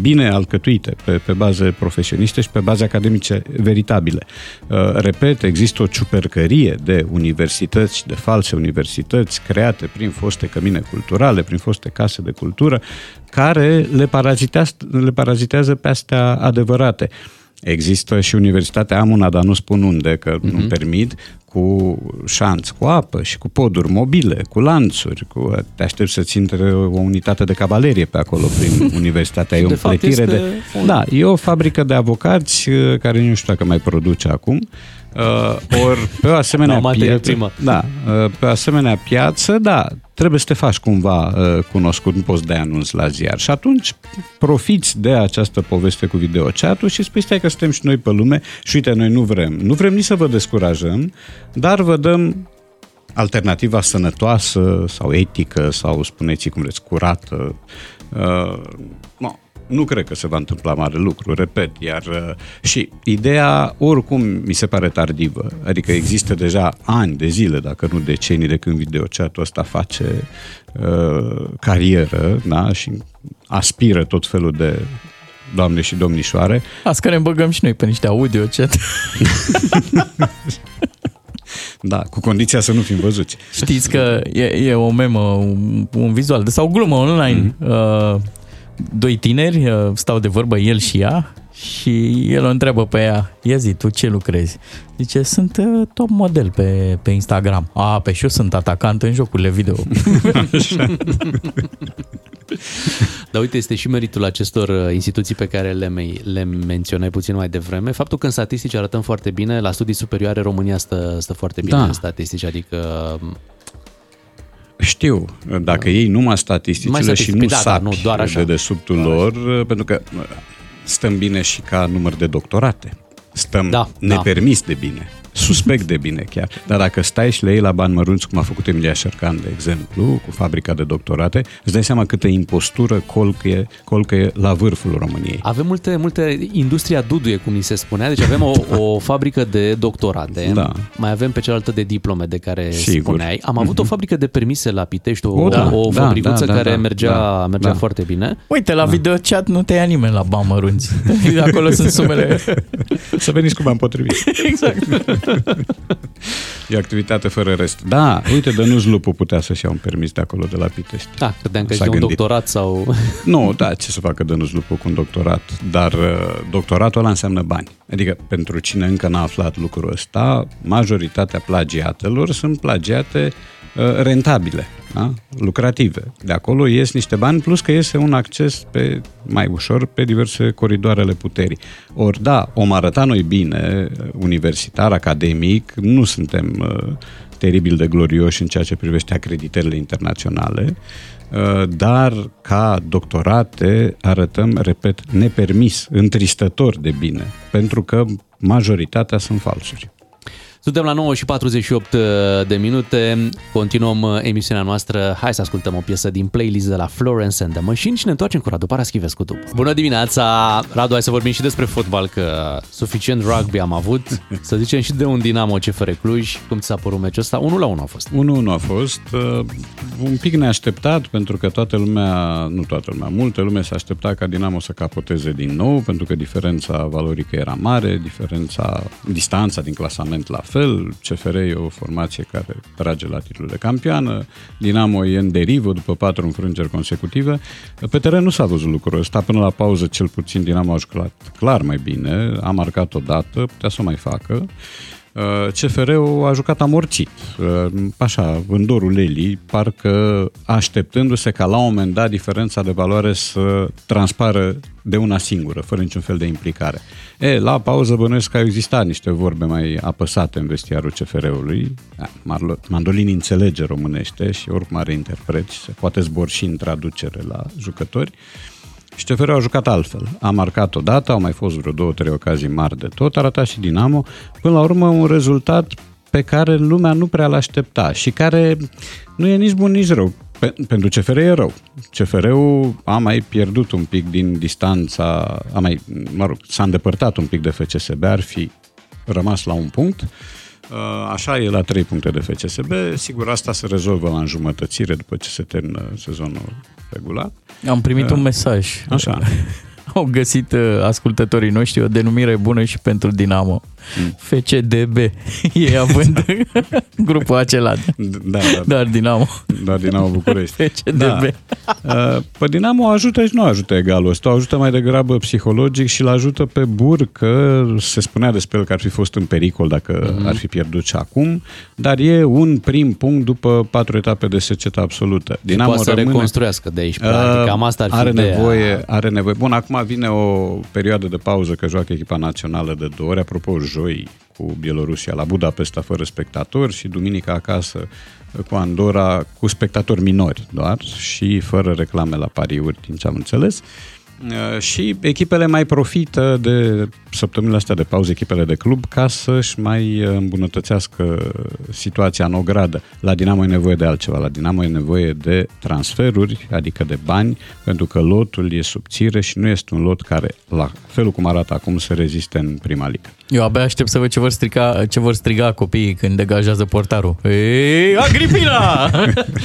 S12: bine alcătuite pe, pe baze profesioniste și pe baze academice veritabile. Uh, Repet, există o ciupercărie de universități și de false universități create prin foste cămine culturale, prin foste case de cultură, care le parazitează, le parazitează pe astea adevărate. Există și Universitatea Amuna, dar nu spun unde, că uh-huh. nu permit, cu șanț, cu apă și cu poduri mobile, cu lanțuri, cu, te aștept să-ți intre o unitate de cavalerie pe acolo prin Universitatea. E o
S1: De fapt,
S12: împletire
S1: este
S12: de...
S1: un-
S12: Da, e o fabrică de avocați uh, care nu știu dacă mai produce acum. Uh, ori pe o asemenea
S1: Da, materie
S12: piață,
S1: primă.
S12: da, uh, pe o asemenea piață, da, trebuie să te faci cumva uh, cunoscut, nu poți da anunț la ziar. Și atunci profiți de această poveste cu videochat-ul și spui, stai că suntem și noi pe lume și uite, noi nu vrem. Nu vrem nici să vă descurajăm, dar vă dăm alternativa sănătoasă sau etică sau spuneți cum vreți, curată. Uh, no, nu cred că se va întâmpla mare lucru, repet, iar uh, și ideea oricum mi se pare tardivă, adică există deja ani de zile, dacă nu decenii de când videochat-ul ăsta face uh, carieră, da, și aspiră tot felul de doamne și domnișoare.
S2: Asta care îmi băgăm și noi pe niște audio chat.
S12: Da, cu condiția să nu fim văzuți.
S2: Știți că e, e o memă, un, un vizual de, sau o glumă online. Mm-hmm. Uh, doi tineri uh, stau de vorbă, el și ea, Și el o întreabă pe ea, ia zi, tu ce lucrezi? Zice, sunt uh, top model pe, pe Instagram. A, pe și eu sunt atacant în jocurile video.
S1: Dar uite, este și meritul acestor uh, instituții pe care le, me- le menționai puțin mai devreme. Faptul că în statistici arătăm foarte bine, la studii superioare România stă, stă foarte bine
S12: Da.
S1: în statistici, adică
S12: Știu, dacă ei numai
S1: Numai
S12: statisticile
S1: statistici,
S12: și nu
S1: păi da, da,
S12: sapi
S1: nu, doar așa.
S12: de desubtul lor, pentru că stăm bine și ca număr de doctorate. Stăm
S1: Da,
S12: nepermis de bine, suspect de bine chiar. Dar dacă stai și le iei la bani mărunți, cum a făcut Emilia Șercan, de exemplu, cu fabrica de doctorate, îți dai seama câtă impostură colcă colcă la vârful României.
S1: avem multe, multe industria duduie, cum ni se spunea, deci avem o, o fabrică de doctorate,
S12: Da.
S1: mai avem pe cealaltă de diplome de care
S12: Sigur.
S1: spuneai. Am avut o fabrică de permise la Pitești, o,
S12: O, da,
S1: o
S12: da,
S1: fabricuță
S12: da, da,
S1: care
S12: da,
S1: mergea,
S12: da,
S1: mergea
S12: da.
S1: foarte bine.
S2: Uite, la video chat nu te ia nimeni la bani mărunți. Acolo sunt sumele.
S12: Să veniți cu bani potrivit.
S2: exact.
S12: E activitate fără rest. Da, uite, Dănuț Lupu putea să-și ia un permis de acolo, de la Pitești.
S1: Da, credeam că
S12: S-a
S1: este un
S12: gândit.
S1: doctorat sau...
S12: Nu, da, ce să facă Dănuț Lupu cu un doctorat, dar uh, doctoratul ăla înseamnă bani. Adică pentru cine încă n-a aflat lucrul ăsta, majoritatea plagiatelor sunt plagiate uh, rentabile, da? lucrative. De acolo ies niște bani, plus că iese un acces pe mai ușor pe diverse coridoarele puterii. Ori da, om arăta noi bine, uh, universitar, academic, nu suntem uh, teribil de glorioși în ceea ce privește acreditările internaționale, uh, dar ca doctorate arătăm, repet, nepermis, întristător de bine, pentru că majoritatea sunt falsuri.
S1: Suntem la 9 și 48 de minute, continuăm uh, emisiunea noastră. Hai să ascultăm o piesă din playlist de la Florence and the Machine și ne întoarcem cu Radu Paraschivescu după. Bună dimineața! Radu, hai să vorbim și despre fotbal, că suficient rugby am avut. Să zicem și de un Dinamo CFR Cluj. Cum ți s-a părut meciul ăsta? 1 la 1 a fost.
S12: 1-1 a fost uh, un pic neașteptat, pentru că toată lumea, nu toată lumea, multă lume s-a așteptat ca Dinamo să capoteze din nou, pentru că diferența valorică era mare, diferența, distanța din clasament la fel, CFR e o formație care trage la titlul de campioană, Dinamo e în derivă după patru înfrângeri consecutive. Pe teren nu s-a văzut lucrul ăsta, până la pauză cel puțin Dinamo a jucat clar mai bine, a marcat o dată, putea să o mai facă. Uh, CFR-ul a jucat amorțit, uh, așa, în dorul Eli, parcă așteptându-se ca la un moment dat diferența de valoare să transpară de una singură, fără niciun fel de implicare. E, la pauză bănuiesc că au existat niște vorbe mai apăsate în vestiarul CFR-ului. Da, Marlo- Mandolini înțelege românește și oricum are interpret și se poate zborși în traducere la jucători. Și CFR a jucat altfel. A marcat odată, au mai fost vreo două, trei ocazii mari de tot, a ratat și Dinamo. Până la urmă, un rezultat pe care lumea nu prea l-aștepta și care nu e nici bun, nici rău. Pe, pentru CFR e rău. CFR-ul a mai pierdut un pic din distanța, a mai, mă rog, s-a îndepărtat un pic de FCSB, ar fi rămas la un punct. Uh, Așa e la 3 puncte de FCSB. Sigur, asta se rezolvă la înjumătățire după ce se termină sezonul regulat.
S2: Am primit
S12: Uh,
S2: un mesaj.
S12: Așa.
S2: Au găsit uh, ascultătorii noștri o denumire bună și pentru Dinamo.
S12: Mm.
S2: FCDB. Ei având grupul acela.
S12: Da, da.
S2: Dar Dinamo.
S12: Da, Dinamo București.
S2: FCDB.
S12: Da. Uh, Pe Dinamo ajută și nu ajută egalul ăsta, o ajută mai degrabă psihologic și îl ajută pe Bur că se spunea despre el că ar fi fost în pericol dacă
S1: Mhm.
S12: mm-hmm. ar fi pierdut și acum, dar e un prim punct după patru etape de secetă absolută.
S1: Dinamo poate să reconstruiască de aici, practic. Cam asta ar fi
S12: are
S1: ideea.
S12: nevoie, are nevoie. Bun, acum vine o perioadă de pauză că joacă echipa națională de două ori. Apropo, joi cu Bielorusia la Budapesta fără spectatori și duminica acasă cu Andorra cu spectatori minori doar și fără reclame la pariuri, din ce am înțeles. Uh, Și echipele mai profită de săptămânile astea de pauză, echipele de club, ca să-și mai uh, îmbunătățească situația în ogradă. La Dinamo e nevoie de altceva. La Dinamo e nevoie de transferuri, adică de bani, pentru că lotul e subțire și nu este un lot care, la felul cum arată acum, să reziste în prima ligă.
S2: Eu abia aștept să văd ce vor, strica, ce vor striga copiii când degajează portarul. Ei, Agripina!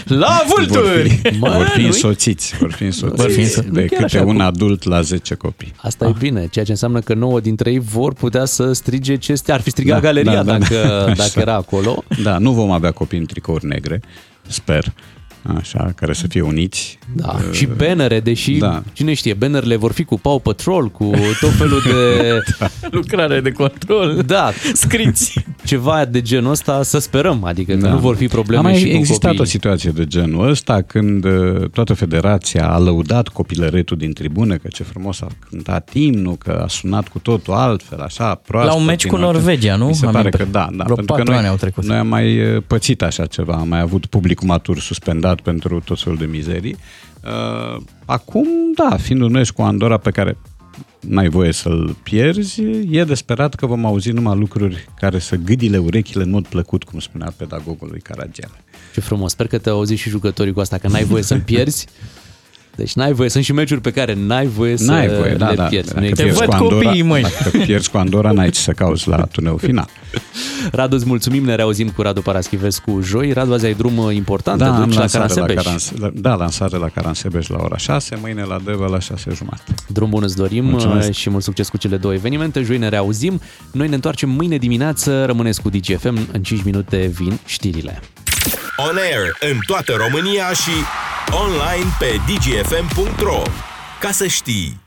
S2: La vulturi!
S12: Vor fi, vor fi însoțiți, vor fi însoțiți
S2: Vor fi înso-
S12: de
S1: Chiar
S12: câte
S1: așa,
S12: un
S1: cum-
S12: adult la 10 copii.
S1: Asta e bine, ceea ce înseamnă că nouă dintre ei vor putea să strige ce este, ar fi strigat
S12: Da,
S1: galeria
S12: da, da,
S1: dacă,
S12: da.
S1: dacă
S12: Așa.
S1: era acolo.
S12: Da, nu vom avea copii în tricouri negre, sper. Așa, care să fie uniți.
S1: Da,
S12: Uh,
S1: și bannere, deși,
S12: Da.
S1: cine știe, bannerele vor fi cu Paw Patrol, cu tot felul de...
S2: Lucrare de control.
S1: Da.
S2: Scriți.
S1: Ceva de genul ăsta, să sperăm, adică că
S12: Da.
S1: nu vor fi probleme
S12: A mai
S1: și cu
S12: existat
S1: copiii.
S12: o situație de genul ăsta când uh, toată federația a lăudat copilăretul din tribune că ce frumos a cântat imnul, că a sunat cu totul altfel, așa, proaspăt.
S2: La un meci cu
S12: din orice-
S2: Norvegia, nu?
S12: Mi se
S2: Am
S12: pare
S2: impre-
S12: că da, da.
S2: Vreo
S12: pentru că
S2: patru
S12: noi,
S2: ani au trecut.
S12: Noi am mai uh, pățit așa ceva, am mai avut publicul matur suspendat pentru tot felul de mizerii. Uh, Acum, da, fiind un meci cu Andorra pe care n-ai voie să-l pierzi, e de sperat că vom auzi numai lucruri care să gâdile urechile în mod plăcut, cum spunea pedagogul lui Caragiale.
S1: Ce frumos, sper că te auzi și jucătorii cu asta, că n-ai voie să-l pierzi. Deci n-ai voie, sunt și meciuri pe care n-ai voie să
S12: N-ai voie, da,
S1: le
S12: da.
S1: pierzi. Nu
S12: Dacă
S1: există.
S12: pierzi, cu Andorra, dacă pierzi cu Andorra, n-ai ce să cauți la turneul final.
S1: Radu, îți mulțumim, ne reauzim cu Radu Paraschivescu joi. Radu, azi ai drum uh, important,
S12: Da,
S1: te
S12: am
S1: duci la
S12: lansare la
S1: Caransebeș.
S12: Caranse, la, da, lansare la Caransebeș la ora 6, mâine la Deva la 6 jumate.
S1: Drum bun îți dorim
S12: Mulțumesc.
S1: uh, și mult succes cu cele două evenimente. Joi ne reauzim. Noi ne întoarcem mâine dimineață. Rămâneți cu DGFM. În 5 minute vin știrile.
S15: On air în toată România și online pe dgfm.ro. Ca să știi!